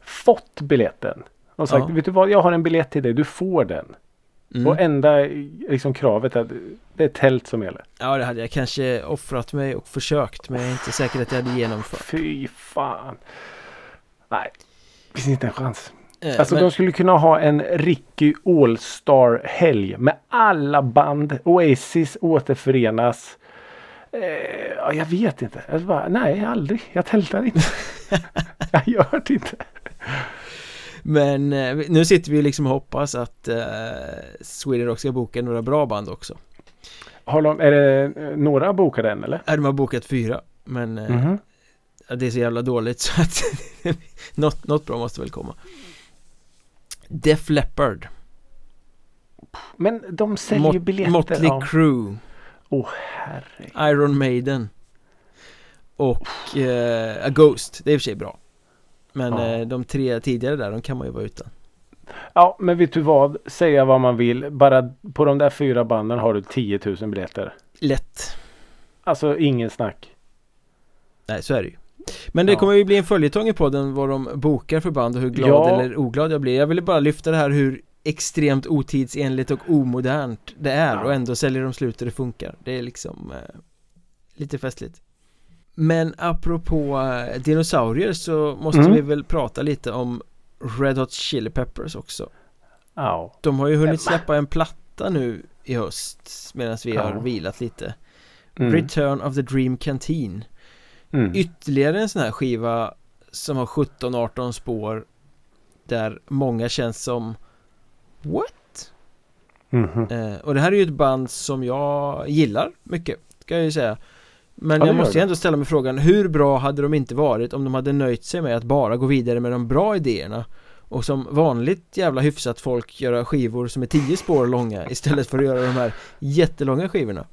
fått biljetten och sagt Ja. vet du vad jag har en biljett till dig, du får den. Mm. Och enda liksom, kravet är att det är tält som gäller. Ja, det hade jag kanske offrat mig och försökt, men jag är inte säker att jag hade genomfört. Fy fan. Nej, det finns inte en chans. Eh, Alltså men, de skulle kunna ha en Ricky All-Star helg med alla band. Oasis återförenas. Eh, ja, jag vet inte. Jag bara, nej, aldrig. Jag tältar inte. jag gör det inte. men eh, nu sitter vi liksom och hoppas att eh, Sweden Rock ska boka några bra band också. Har de, är det eh, några bokade än eller? Ja, de har bokat fyra, men Mhm. ja, det är så jävla dåligt så att något, något bra måste väl komma. Def Leppard, Men de säljer ju Mot- biljetter. Motley ja. Crue, Åh herre. Iron Maiden och eh, A Ghost, det är i och för sig bra. Men Ja. eh, de tre tidigare där, de kan man ju vara utan. Ja, men vet du vad? Säga vad man vill. Bara på de där fyra banden har du 10 000 biljetter. Lätt. Alltså ingen snack. Nej, så är det ju. Men det Ja. kommer ju bli en följetong i podden vad de bokar för band och hur glad Ja. eller oglad jag blir. Jag ville bara lyfta det här hur extremt otidsenligt och omodernt det är Ja. och ändå säljer de slut och det funkar. Det är liksom eh, lite festligt. Men apropå eh, dinosaurier så måste Mm. vi väl prata lite om Red Hot Chili Peppers också. Ja. De har ju hunnit släppa en platta nu i höst medan vi Ja. har vilat lite. Mm. Return of the Dream Canteen. Mm. Ytterligare en sån här skiva som har 17-18 spår där många känns som What? Mhm. Eh, och det här är ju ett band som jag gillar mycket, ska jag ju säga Men Ja, jag måste ju ändå ställa mig frågan Hur bra hade de inte varit om de hade nöjt sig med att bara gå vidare med de bra idéerna Och som vanligt jävla hyfsat folk göra skivor som är 10 spår långa istället för att göra de här jättelånga skivorna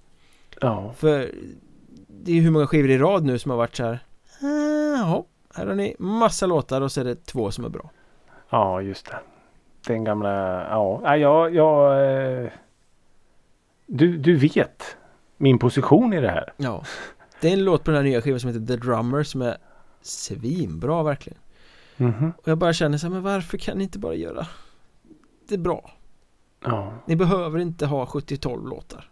Ja. För det är hur många skivor i rad nu som har varit så här "Ah, Jaha, här har ni massa låtar och så är det två som är bra ja, just det. Den gamla, ja. ja jag, jag, eh, du, du vet min position i det här. Ja Det är en låt på den här nya skivan som heter The Drummer som är svinbra verkligen Mhm. Och jag bara känner så här, men varför kan ni inte bara göra det bra? Ja, Ni behöver inte ha 70-12 låtar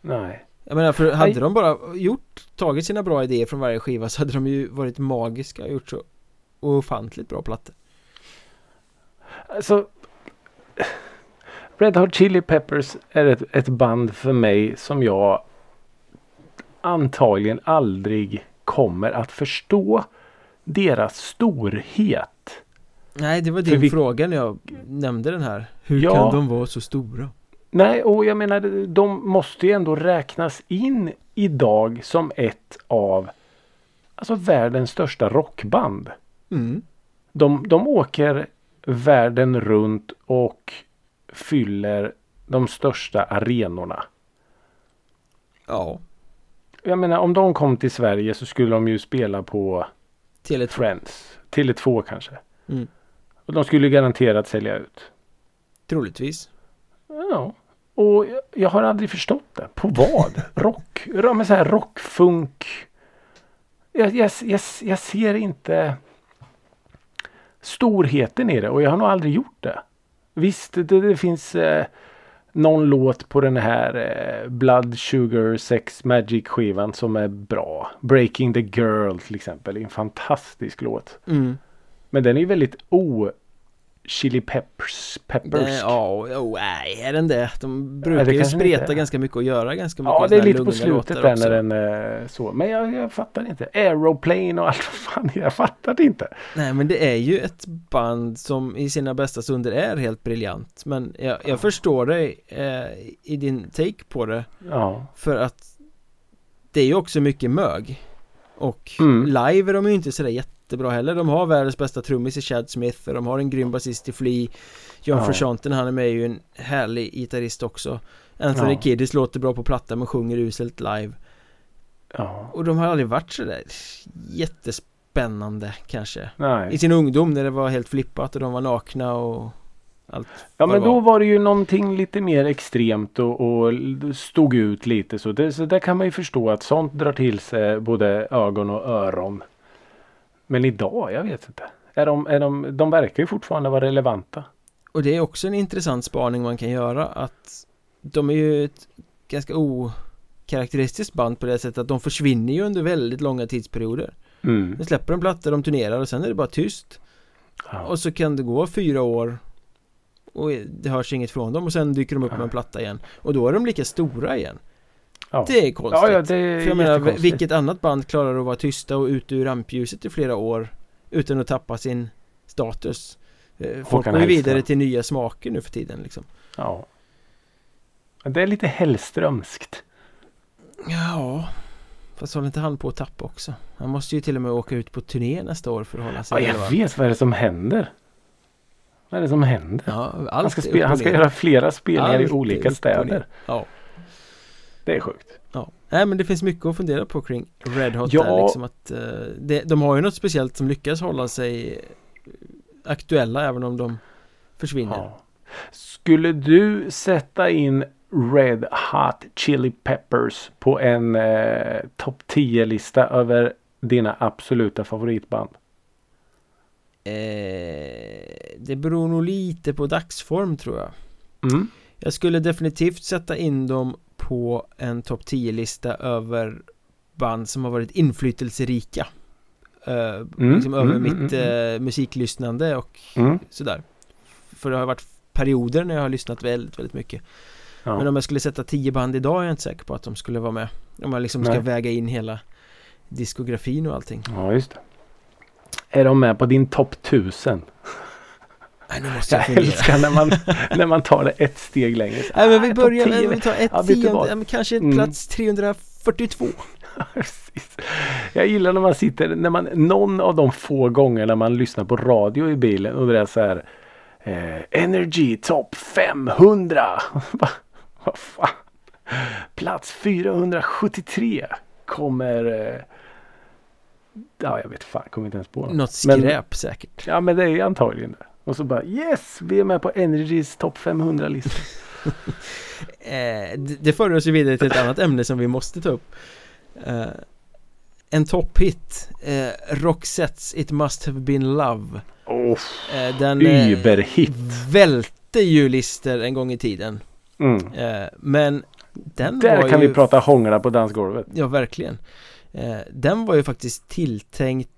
nej. Jag menar för hade de bara gjort, tagit sina bra idéer från varje skiva så hade de ju varit magiska och gjort så ofantligt bra plattor Alltså. Red Hot Chili Peppers är ett, ett band för mig som jag antagligen aldrig kommer att förstå deras storhet. Nej det var din vi- fråga när jag nämnde den här Hur Ja. kan de vara så stora? Nej, och jag menar de måste ju ändå räknas in idag som ett av alltså världens största rockband. Mm. De, de åker världen runt och fyller de största arenorna. Ja Jag menar om de kom till Sverige så skulle de ju spela på Tele2 Friends. Tele2 kanske. Mm. Och de skulle garanterat sälja ut. Troligtvis Ja. Och jag, har aldrig förstått det. På vad? Rock? Ja, men så här rockfunk. Jag, jag, jag, jag ser inte storheten i det och jag har nog aldrig gjort det. Visst, det, det finns eh, någon låt på den här eh, Blood Sugar Sex Magic skivan som är bra. Breaking the Girl till exempel. är en fantastisk låt. mm. Men den är väldigt o Chili Peppers. Peppers. Ja, oh, nej, är den det? De brukar ju spreta ganska mycket och göra ganska mycket Ja, det är lite på slutet där också. när den är så. Men jag, jag fattar inte. Aeroplane och allt vad fan. Jag fattar det inte. Nej men det är ju ett band som i sina bästa stunder är helt briljant Men jag, jag förstår dig eh, i din take på det Ja. För att det är ju också mycket mög Och Mm. live är de ju inte sådär jättebra heller De har världens bästa trummis i Chad Smith och de har en grym basist i Flea John Ja. Frusciante han är med är ju en härlig gitarrist också Anthony Ja. Kiddis låter bra på platta men sjunger uselt live Ja. Och de har aldrig varit sådär jättespännande kanske Nej. I sin ungdom när det var helt flippat och de var nakna och allt Ja men då var. var det ju någonting lite mer extremt och, och stod ut lite så. Det, så där kan man ju förstå att sånt drar till sig både ögon och öron. Men idag, jag vet inte. Är de, är de, de verkar ju fortfarande vara relevanta. Och det är också en intressant spaning man kan göra att de är ju ett ganska okaraktäristiskt band på det sättet att de försvinner ju under väldigt långa tidsperioder. Mm. De släpper en platta, de turnerar och sen är det bara tyst. Ja. Och så kan det gå fyra år och det hörs inget från dem och sen dyker de upp med en platta igen. Och då är de lika stora igen. Ja. Det är konstigt. Ja, ja, det är För jag menar, vilket annat band klarar att vara tysta och ute ur rampljuset i flera år utan att tappa sin status? Eh, Folk Håkan går ju vidare till nya smaker nu för tiden liksom. Ja. Det är lite Hellströmskt. Ja, fast håller inte han på att tappa också? Han måste ju till och med åka ut på turné nästa år för att hålla sig Ja, jag relevant. vet vad är det som händer. Vad är det som händer? Ja, han ska, spela, han ska göra flera spelningar Allt i olika städer. Ja, Det är sjukt. ja. Nej men det finns mycket att fundera på kring Red Hot Ja. där liksom att eh, det, De har ju något speciellt som lyckas hålla sig aktuella även om de försvinner. Ja. Skulle du sätta in Red Hot Chili Peppers på en eh, topp 10-lista över dina absoluta favoritband? Eh, det beror nog lite på dagsform tror jag. Mm. Jag skulle definitivt sätta in dem på en topp 10-lista över band som har varit inflytelserika. Eh, liksom över mm, mitt mm, eh, musiklyssnande och Mm. sådär. För det har varit perioder när jag har lyssnat väldigt, väldigt mycket. Ja. Men om jag skulle sätta 10 band idag är jag inte säker på att de skulle vara med. Om man liksom ska Nej. väga in hela diskografin och allting. ja, just det. Är de med på din topp 1000? Nej, nu måste Jag jag fundera. älskar när man, när man tar det ett steg längre. Så, Nej men ah, vi topp börjar 10. med, vi tar ett Ja, tionde, men kanske Mm. plats 342. Precis. Jag gillar när man sitter, när man, någon av de få gånger när man lyssnar på radio i bilen och det är så här eh, Energy Top 500. Va? Vad fan? Plats 473 kommer eh, Ja jag vet fan, kommer inte ens på något. Något Men- skräp säkert. Ja men det är antagligen det. Och så bara yes, vi är med på Energys topp 500 lista. Eh, det, för oss ju vidare till ett annat ämne som vi måste ta upp. Eh, en topphit. Eh, Roxettes It Must Have Been Love. Oh, Eh, den eh, Überhit. välte ju lister en gång i tiden. Mm. Eh, men den Där var kan ju vi prata hångla på dansgolvet. Ja, verkligen. Eh, den var ju faktiskt tilltänkt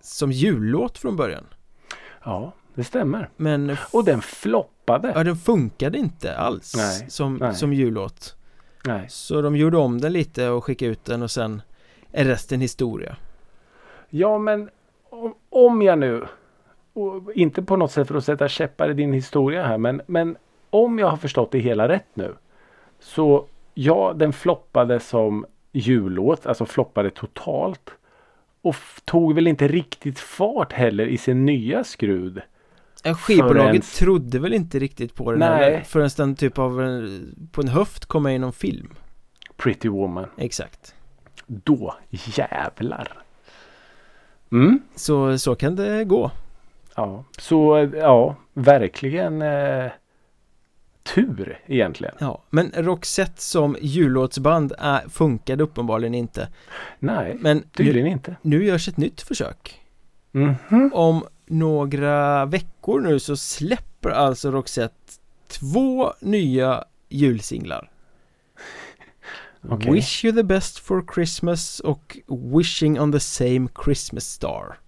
som jullåt från början. Ja, det stämmer. Men Och den floppade. ja, den funkade inte alls Nej, som, nej. som jullåt. Nej. Så de gjorde om den lite och skickade ut den och sen är resten historia. Ja, men om, om jag nu, inte på något sätt för att sätta käppar i din historia här, men, men om jag har förstått det hela rätt nu. Så ja, den floppade som jullåt, alltså floppade totalt. Och tog väl inte riktigt fart heller i sin nya skrud. Skivbolaget Förrän- trodde väl inte riktigt på den Nej. heller förrän den typ av en, på en höft kom med i någon film. Pretty Woman. Exakt. Då jävlar. Mm. Så, så kan det gå. Ja, så ja, verkligen eh, tur egentligen. Ja, men Roxette som jullåtsband är, funkade uppenbarligen inte. Nej, Men nu, tydligen inte. nu görs ett nytt försök. Mhm. Om några veckor nu så släpper alltså Roxette två nya julsinglar. Okej. Wish you the best for Christmas och Wishing on the same Christmas star.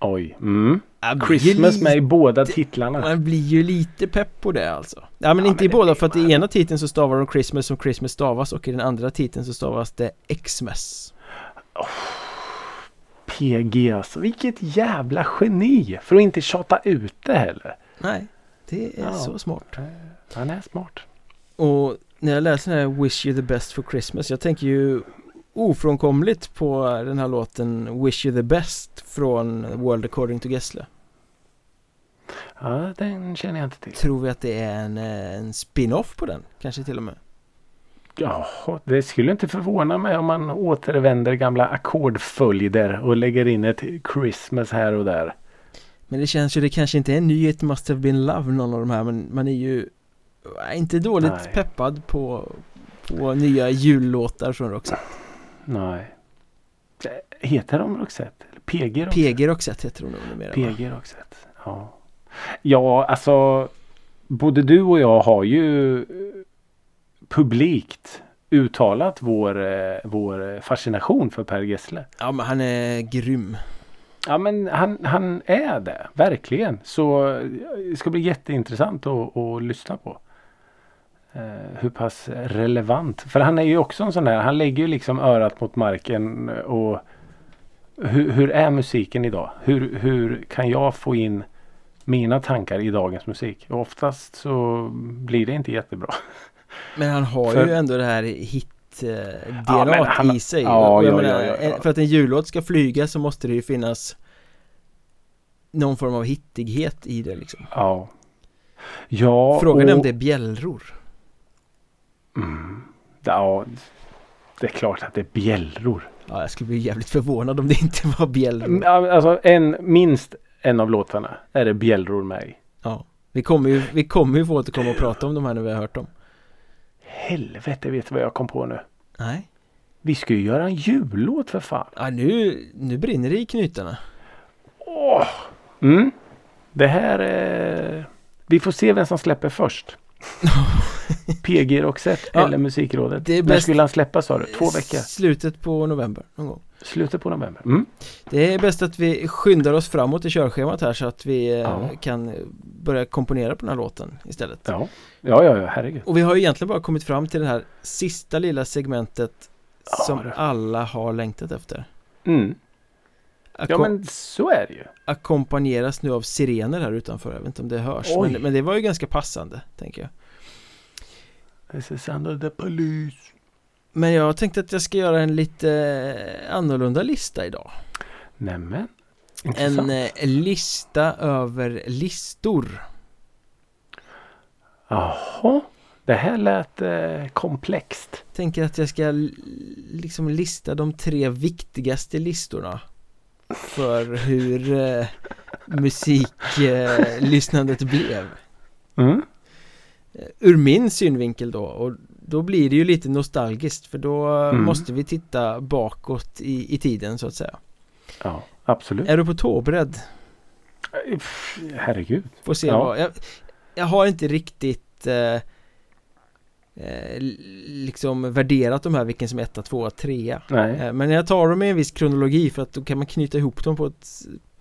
Oj. Mm. Christmas lite- med i båda titlarna. Man blir ju lite pepp på det alltså. Ja men Ja, inte men i båda för att i ena titeln så stavar de Christmas som Christmas stavas och i den andra titeln så stavas det Xmas. PG alltså. Vilket jävla geni. För att inte tjata ut det heller. Nej, det är Ja. så smart. Han är smart. Och när jag läser den här Wish you the best for Christmas Jag tänker ju ofrånkomligt på den här låten Wish you the best från World according to Gessle Ja, den känner jag inte till. Tror vi att det är en, eh, en spin-off på den? Kanske till och med Ja, det skulle inte förvåna mig om man återvänder gamla ackordföljder och lägger in ett Christmas här och där. Men det känns ju, det kanske inte är en ny It Must Have Been Love någon av de här men man är ju inte dåligt Nej. peppad på, på nya jullåtar från Roxette. Nej. Heter de Roxette? PG Roxette? PG Roxette heter hon nog numera? PG Roxette. Ja. Ja, alltså. Både du och jag har ju publikt uttalat vår, eh, vår fascination för Per Gessle. Ja men han är grym. Ja men han, han är det, verkligen. Så eh, det ska bli jätteintressant att, att lyssna på. Eh, hur pass relevant. För han är ju också en sån där, han lägger ju liksom örat mot marken och hur, hur är musiken idag? Hur, hur kan jag få in mina tankar i dagens musik? Och oftast så blir det inte jättebra. Men han har För- ju ändå det här hit eh, Ja, DNA han- i sig. ja, ja, menar, ja, ja, ja. För att en jullåt ska flyga så måste det ju finnas någon form av hittighet i det liksom. Ja. Ja. Frågan är och- om det är bjällror. Mm. Ja. Det är klart att det är bjällror. Ja, jag skulle bli jävligt förvånad om det inte var bjällror. Mm, ja, Alltså en, minst en av låtarna är det bjällror med i. Ja. Vi kommer ju, vi kommer ju få återkomma och prata om de här när vi har hört dem. Helvete vet du vad jag kom på nu. Nej. Vi ska ju göra en jullåt för fan. Ja, nu, nu brinner det i knutarna. Åh! Mm. Det här är... Vi får se vem som släpper först. PG Roxette Ja, eller Musikrådet. det är När skulle han släppa sa du? Två veckor? Slutet på november någon gång. Slutet på november. Mm. Det är bäst att vi skyndar oss framåt i körschemat här så att vi eh, Ja. kan börja komponera på den här låten istället. Ja. ja, ja, ja, herregud. Och vi har ju egentligen bara kommit fram till det här sista lilla segmentet Ja, som det- alla har längtat efter. Mm. Ja, men så är det ju. Ackompanjeras nu av sirener här utanför, jag vet inte om det hörs men, men det var ju ganska passande, tänker jag. This is under the police. Men jag tänkte att jag ska göra en lite annorlunda lista idag. Nämen. En Intressant. eh, lista över listor. Jaha. Det här lät eh, komplext. Tänker att jag ska liksom lista de tre viktigaste listorna för hur eh, musiklyssnandet eh, blev. Mm. Eh, Ur min synvinkel då och då blir det ju lite nostalgiskt för då Mm. måste vi titta bakåt i, i tiden så att säga. Ja, absolut. Är du på tå beredd? Pff, Herregud. Får se Ja. vad jag, jag har inte riktigt eh, eh, liksom värderat de här vilken som är etta, tvåa, trea. Nej. Eh, Men jag tar dem i en viss kronologi för att då kan man knyta ihop dem på ett,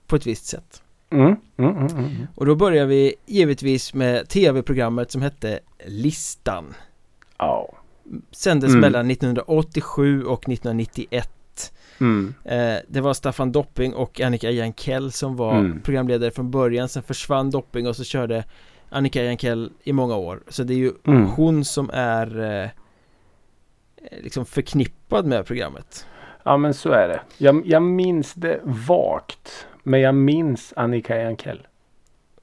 på ett visst sätt. Mm. Mm, mm, mm. Och då börjar vi givetvis med tv-programmet som hette Listan. Ja. Sändes Mm. mellan 1987 och 1991. Mm. Eh, det var Staffan Dopping och Annika Jankell som var Mm. programledare från början. Sen försvann Dopping och så körde Annika Jankell i många år. Så det är ju Mm. hon som är eh, liksom förknippad med programmet. Ja men så är det. Jag, jag minns det vagt. Men jag minns Annika Jankell.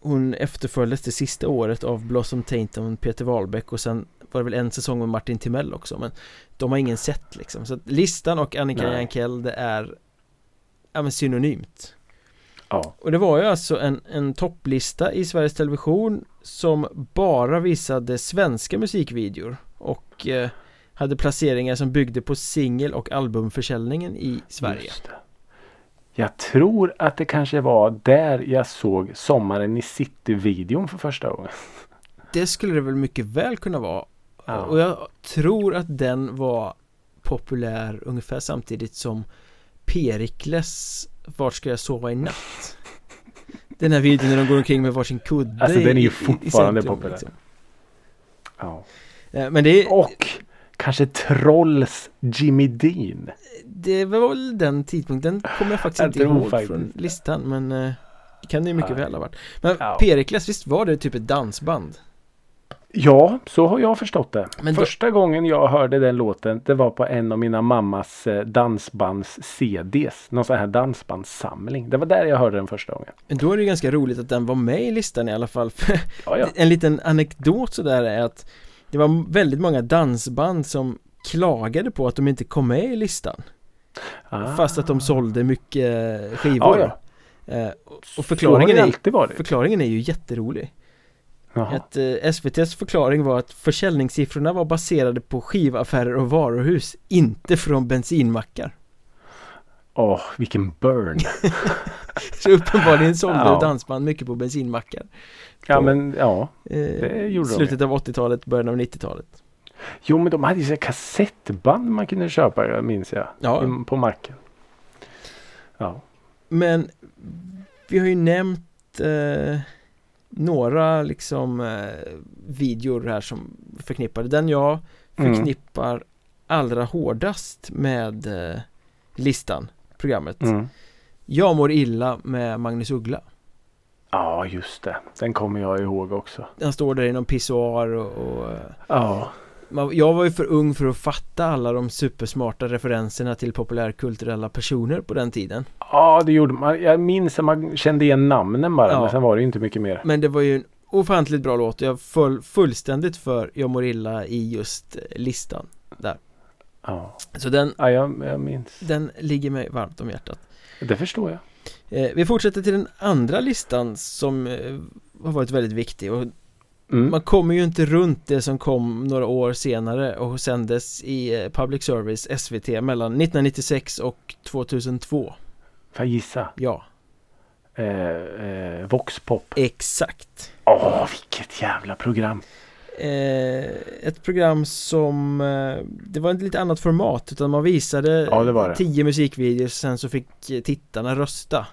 Hon efterföljdes det sista året av Blossom Tainton Peter Wahlbeck och sen var det väl en säsong med Martin Timell också men de har ingen sett liksom. Så listan och Annika Nej. Jankell det är ja, men synonymt. Ja. Och det var ju alltså en, en topplista i Sveriges Television som bara visade svenska musikvideor och eh, hade placeringar som byggde på singel och albumförsäljningen i Sverige. Just det. Jag tror att det kanske var där jag såg Sommaren i City-videon för första gången. Det skulle det väl mycket väl kunna vara. Ja. Och jag tror att den var populär ungefär samtidigt som Perikles Vart ska jag sova i natt? Den här videon när de går omkring med varsin kudde Alltså, den är ju i- i- i fortfarande centrum, populär. liksom. Ja. Eh, Men det, Och kanske Trolls Jimmy Dean. det var väl den tidpunkten, den kommer jag faktiskt Jag inte ihåg faktiskt från listan men eh, det kan det ju mycket Nej. väl ha varit. Men Ja. Perikles, visst var det typ ett dansband? Ja, så har jag förstått det. Men då- Första gången jag hörde den låten det var på en av mina mammas eh, dansbands-CDs. Någon sån här dansbandssamling. Det var där jag hörde den första gången. Men då är det ju ganska roligt att den var med i listan i alla fall. Ja, ja. En liten anekdot sådär är att Det var väldigt många dansband som klagade på att de inte kom med i listan. Ah. Fast att de sålde mycket skivor. Ja, Eh, Och förklaringen är, varit. förklaringen är ju jätterolig. Att, eh, SVTs förklaring var att försäljningssiffrorna var baserade på skivaffärer och varuhus Inte från bensinmackar Åh, vilken burn. Så uppenbarligen sålde Ja. dansband mycket på bensinmackar ja På- men ja. eh, Det gjorde de Slutet av 80-talet, början av 90-talet Jo men de hade ju så kassettband man kunde köpa minns jag. Ja. På macken. Ja. Men vi har ju nämnt eh, några liksom eh, videor här som förknippade Den jag Mm. förknippar allra hårdast med eh, listan, programmet Mm. Jag mår illa med Magnus Uggla Ja just det. Den kommer jag ihåg också. Han står där i någon pissoar och, och Ja. Jag var ju för ung för att fatta alla de supersmarta referenserna till populärkulturella personer på den tiden Ja det gjorde man. Jag minns att man kände igen namnen bara. Ja. Men sen var det ju inte mycket mer. Men det var ju en ofantligt bra låt Jag föll fullständigt för Jag mår illa i just listan där Ja. Så den, Ja jag, jag minns. den ligger mig varmt om hjärtat Det förstår jag. eh, Vi fortsätter till den andra listan som eh, har varit väldigt viktig och Mm. man kommer ju inte runt det som kom några år senare och sändes i eh, public service SVT mellan 1996 och 2002 Får jag gissa? Ja, Eh, eh, Voxpop. exakt Åh vilket jävla program. Eh, Ett program som eh, Det var ett lite annat format utan man visade Ja, det det. tio musikvideos sen så fick eh, tittarna rösta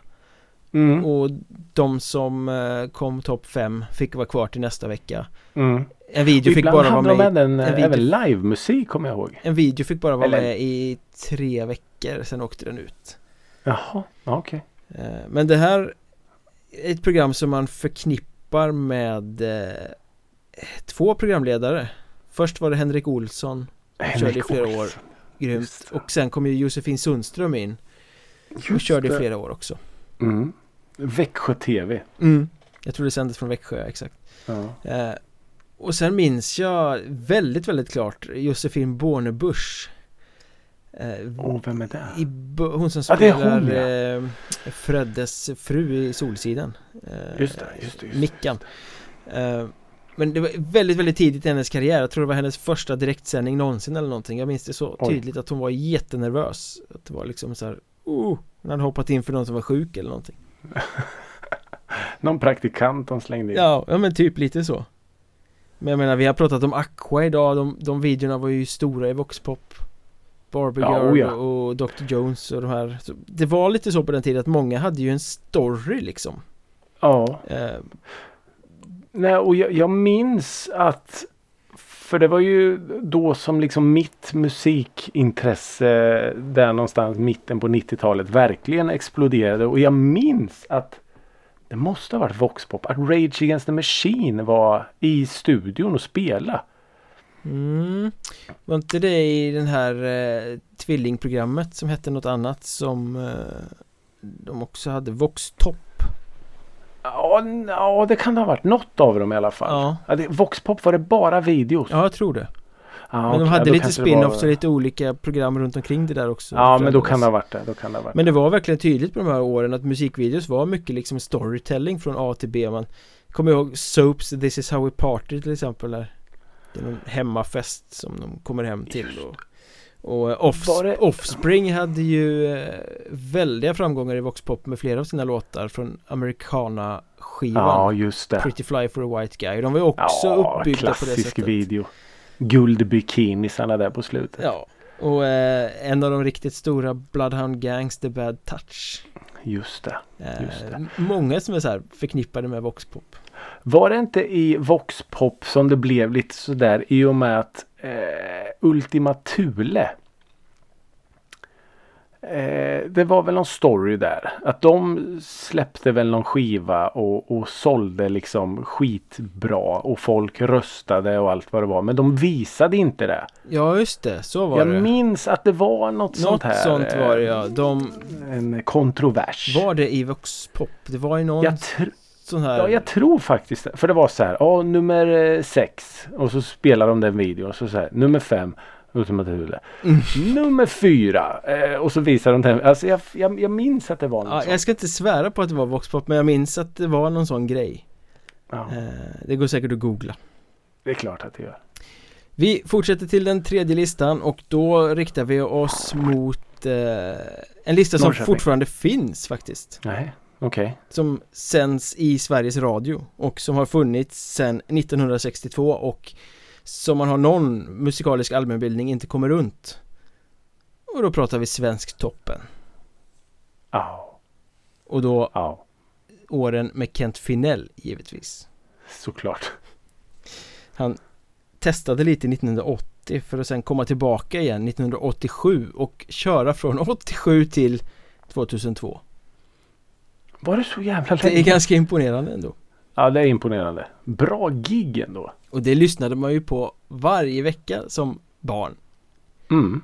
Mm. och de som kom topp fem fick vara kvar till nästa vecka Mm. En video fick bara vara med i, även, en video. även livemusik kommer jag ihåg. En video fick bara vara Eller- med i tre veckor sen åkte den ut Jaha, ja, okej. Eh, Men det här är ett program som man förknippar med två programledare Först var det Henrik Olsson körde i flera år. Olsson. Grymt Just det. Och sen kom ju Josefin Sundström in och Just körde i det. flera år också Mm. Växjö TV. mm. Jag tror det sändes från Växjö, exakt Ja. eh, Och sen minns jag väldigt, väldigt klart Josefin Bornebusch eh, Åh, vem är det? i, Hon som Ja, spelar hon, ja. eh, Freddes fru i Solsidan eh, Just det, just det. Just det. Mickan eh, Men det var väldigt, väldigt tidigt i hennes karriär. Jag tror det var hennes första direktsändning någonsin eller någonting. Jag minns det så Oj. tydligt att hon var jättenervös. Att det var liksom så här oh, Hon hade hoppat in för någon som var sjuk eller någonting. Någon praktikant de slängde in. Ja, ja men typ lite så. Men jag menar vi har pratat om Aqua idag. De, de videorna var ju stora i Voxpop. Barbie Ja, Girl oh ja. och Dr Jones och de här. Så Det var lite så på den tiden att många hade ju en story liksom. Ja. eh, Nej, och jag, jag minns att för det var ju då som liksom mitt musikintresse där någonstans mitten på 90-talet verkligen exploderade och jag minns att det måste ha varit Voxpop. Att Rage Against the Machine var i studion och spela. Mm. Var inte det i den här eh, tvillingprogrammet som hette något annat som eh, de också hade Voxtop? Ja, ja, det kan det ha varit. Något av dem i alla fall. Ja, Ja, det, Voxpop var det bara videos. ja jag tror det. Ja, Men de okej, hade då lite spin-offs var- och lite olika program runt omkring det där också. Ja, men då kan det ha varit det. Då kan det ha varit Men det var verkligen tydligt på de här åren att musikvideos var mycket liksom storytelling från A till B. Man kommer ihåg Soaps This is how we party till exempel. Där. Det är någon hemmafest som de kommer hem till. Och, och eh, Offs det- Offspring hade ju eh, väldiga framgångar i Voxpop med flera av sina låtar från Americana-skivan. Ja, just det. Pretty Fly for a White Guy. De var ju också uppbyggda på det klassisk sättet. video. Guldbikinisarna där på slutet. Ja, och eh, en av de riktigt stora Bloodhound Gangs, The Bad Touch. Just det. Eh, Just det. Många som är så här förknippade med Voxpop. Var det inte i Voxpop som det blev lite sådär i och med att eh, Ultima Thule eh, det var väl någon story där. Att de släppte väl någon skiva och, och sålde liksom skitbra och folk röstade och allt vad det var. Men de visade inte det. Ja, just det. Så var Jag det. minns att det var något, Något sånt här. sånt var det ja. De, En kontrovers. var det i Voxpop? Det var ju någon Jag tr- sån här Ja, jag tror faktiskt. För det var så här. Ja, nummer eh, sex. Och så spelar de den videon. Och så, så här. Nummer fem. Ultima Thule. Mm. Nummer fyra. Eh, och så visar de den. Alltså jag, jag, jag minns att det var något Ja, jag ska inte svära på att det var Voxpop men jag minns att det var någon sån grej Ja, eh, Det går säkert att googla det är klart att det gör. Vi fortsätter till den tredje listan och då riktar vi oss mot eh, en lista som fortfarande finns faktiskt Nej, okej. Som sänds i Sveriges Radio och som har funnits sedan 1962 och som man har någon musikalisk allmänbildning inte kommer runt. Och då pratar vi Svensktoppen Ja, och då ja, åren med Kent Finell givetvis. Såklart. Han testade lite 1980 för att sen komma tillbaka igen 1987 och köra från 87 till 2002 Var det så jävla Det är länge? ganska imponerande ändå Ja, det är imponerande. Bra gig ändå. Och det lyssnade man ju på varje vecka som barn Mm.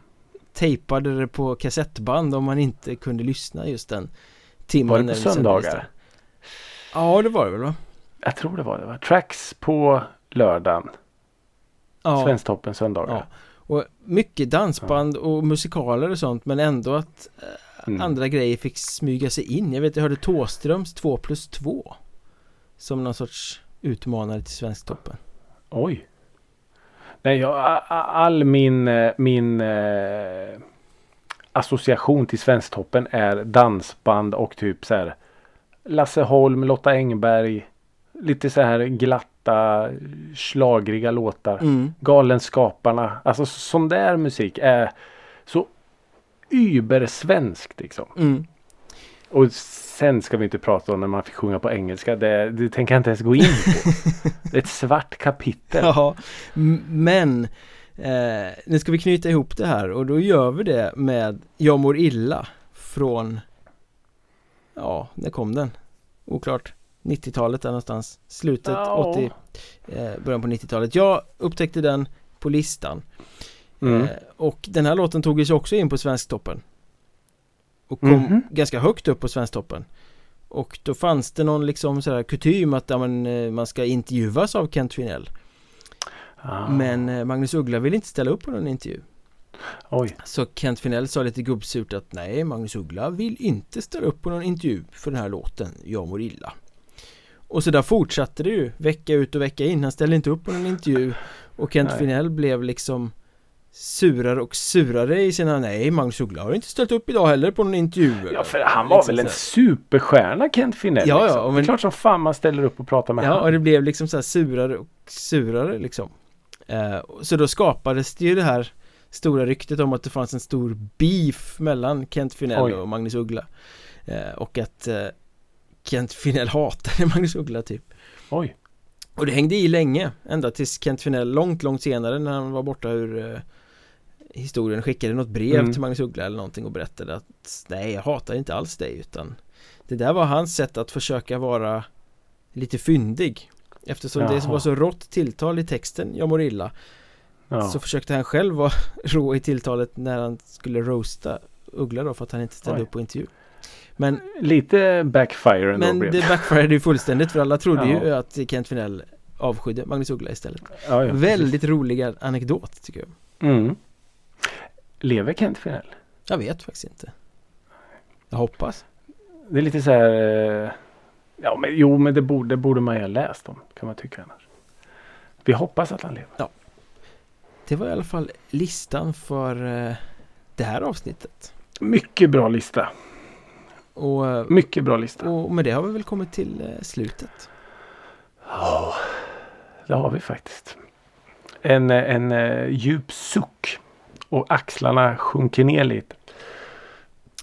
Tejpade det på kassettband om man inte kunde lyssna just den timmen Var det på söndagar? Ja det var det väl va? Jag tror det var det. Va? Tracks på lördagen. Ja, Svensktoppen söndagar. Ja. och mycket dansband och musikaler och sånt men ändå att eh, Mm. andra grejer fick smyga sig in. Jag vet jag hörde Tåströms 2 plus 2 som någon sorts utmanare till Svensktoppen. Oj. Nej, jag, all min, eh, min eh, association till Svensktoppen är dansband och typ så här Lasse Holm, Lotta Engberg. Lite så här glatta, slagriga låtar. Mm. Galenskaparna. Alltså sån där musik är så übersvenskt liksom. Mm. Och sen ska vi inte prata om när man fick sjunga på engelska. Det, det tänker jag inte ens gå in på. Det är ett svart kapitel. Ja, men eh, nu ska vi knyta ihop det här och då gör vi det med Jag mår illa från Ja, när kom den? Oklart 90-talet där någonstans Slutet Ja. 80 eh, Början på 90-talet Jag upptäckte den på listan Mm. eh, Och den här låten tog sig också in på Svensktoppen Och kom Mhm. ganska högt upp på Svensktoppen Och då fanns det någon liksom sådär kutym att men, eh, man ska intervjuas av Kent Finell Ah, Men eh, Magnus Uggla vill inte ställa upp på någon intervju Oj. Så Kent Finell sa lite gubbsurt att nej, Magnus Uggla vill inte ställa upp på någon intervju för den här låten Jag mår illa Och så där fortsatte det ju vecka ut och vecka in Han ställde inte upp på någon intervju Och Kent Nej. Finell blev liksom surare och surare i sina nej Magnus Uggla har inte ställt upp idag heller på någon intervju Ja, för han var Liksom väl en så superstjärna Kent Finell? Ja, ja, liksom. Det men- är klart som fan man ställer upp och pratar med Ja, och honom. det blev liksom så här surare och surare liksom eh, Så då skapades det ju det här stora ryktet om att det fanns en stor beef mellan Kent Finell Oj. och Magnus Uggla eh, Och att eh, Kent Finell hatade Magnus Uggla typ Oj. Och det hängde i länge Ända tills Kent Finell långt, långt senare när han var borta ur eh, historien skickade något brev Mm. till Magnus Uggla eller någonting och berättade att nej jag hatar inte alls dig utan det där var hans sätt att försöka vara lite fyndig eftersom det Jaha. var så rått tilltal i texten jag mår illa Ja. så försökte han själv vara rå i tilltalet när han skulle roasta Uggla då för att han inte ställde Oj. upp på intervju men, Lite backfire ändå men blev det backfired ju fullständigt för alla trodde Ja. ju att Kent Finell avskydde Magnus Uggla istället Ja, Väldigt rolig anekdot tycker jag. Mm. Lever Kent Finell? Jag vet faktiskt inte Jag hoppas Det är lite så här... eh, Ja, men jo, men det borde, borde man ju ha läst om. Kan man tycka annars. Vi hoppas att han lever. Det var i alla fall listan för eh, det här avsnittet Mycket bra lista. och, eh, Mycket bra lista. och med det har vi väl kommit till slutet Ja, det har vi faktiskt. En, en djup suck. Och axlarna sjunker ner lite.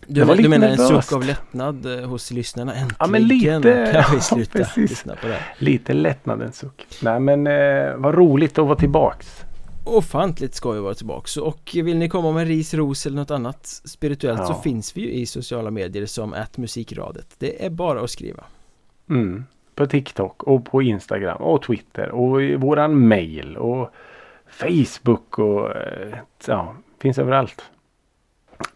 Du, var du menar en nervöst. suck av lättnad eh, hos lyssnarna? Äntligen Ja, men lite. kan vi Ja, sluta precis. lyssna på det. Lite lättnadens suck. Nej men eh, vad roligt att vara tillbaks. Ofantligt skoj att vara tillbaks och vill ni komma med ris, ros eller något annat spirituellt så Ja. finns vi ju i sociala medier som musikradet Det är bara att skriva Mm. På TikTok och på Instagram och Twitter och i våran mail och Facebook och eh, ja, finns överallt.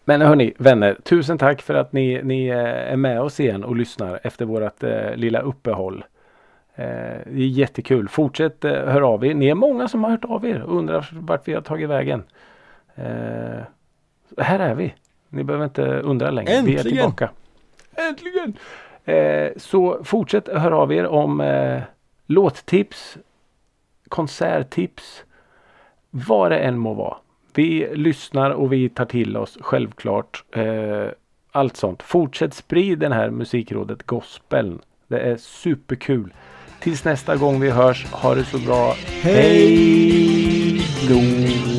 Men hörni vänner, tusen tack för att ni, ni eh, är med oss igen och lyssnar efter vårat eh, lilla uppehåll. Eh, det är jättekul. Fortsätt eh, höra av er. Ni är många som har hört av er och undrar vart vi har tagit vägen. Eh, här är vi. Ni behöver inte undra längre. Vi är Äntligen! tillbaka. Äntligen! Så fortsätt höra av er om låttips, konserttips, vad det än må vara. Vi lyssnar och vi tar till oss självklart eh, allt sånt. Fortsätt sprid den här musikrådet gospeln. Det är superkul. Tills nästa gång vi hörs, ha det så bra. Hej då!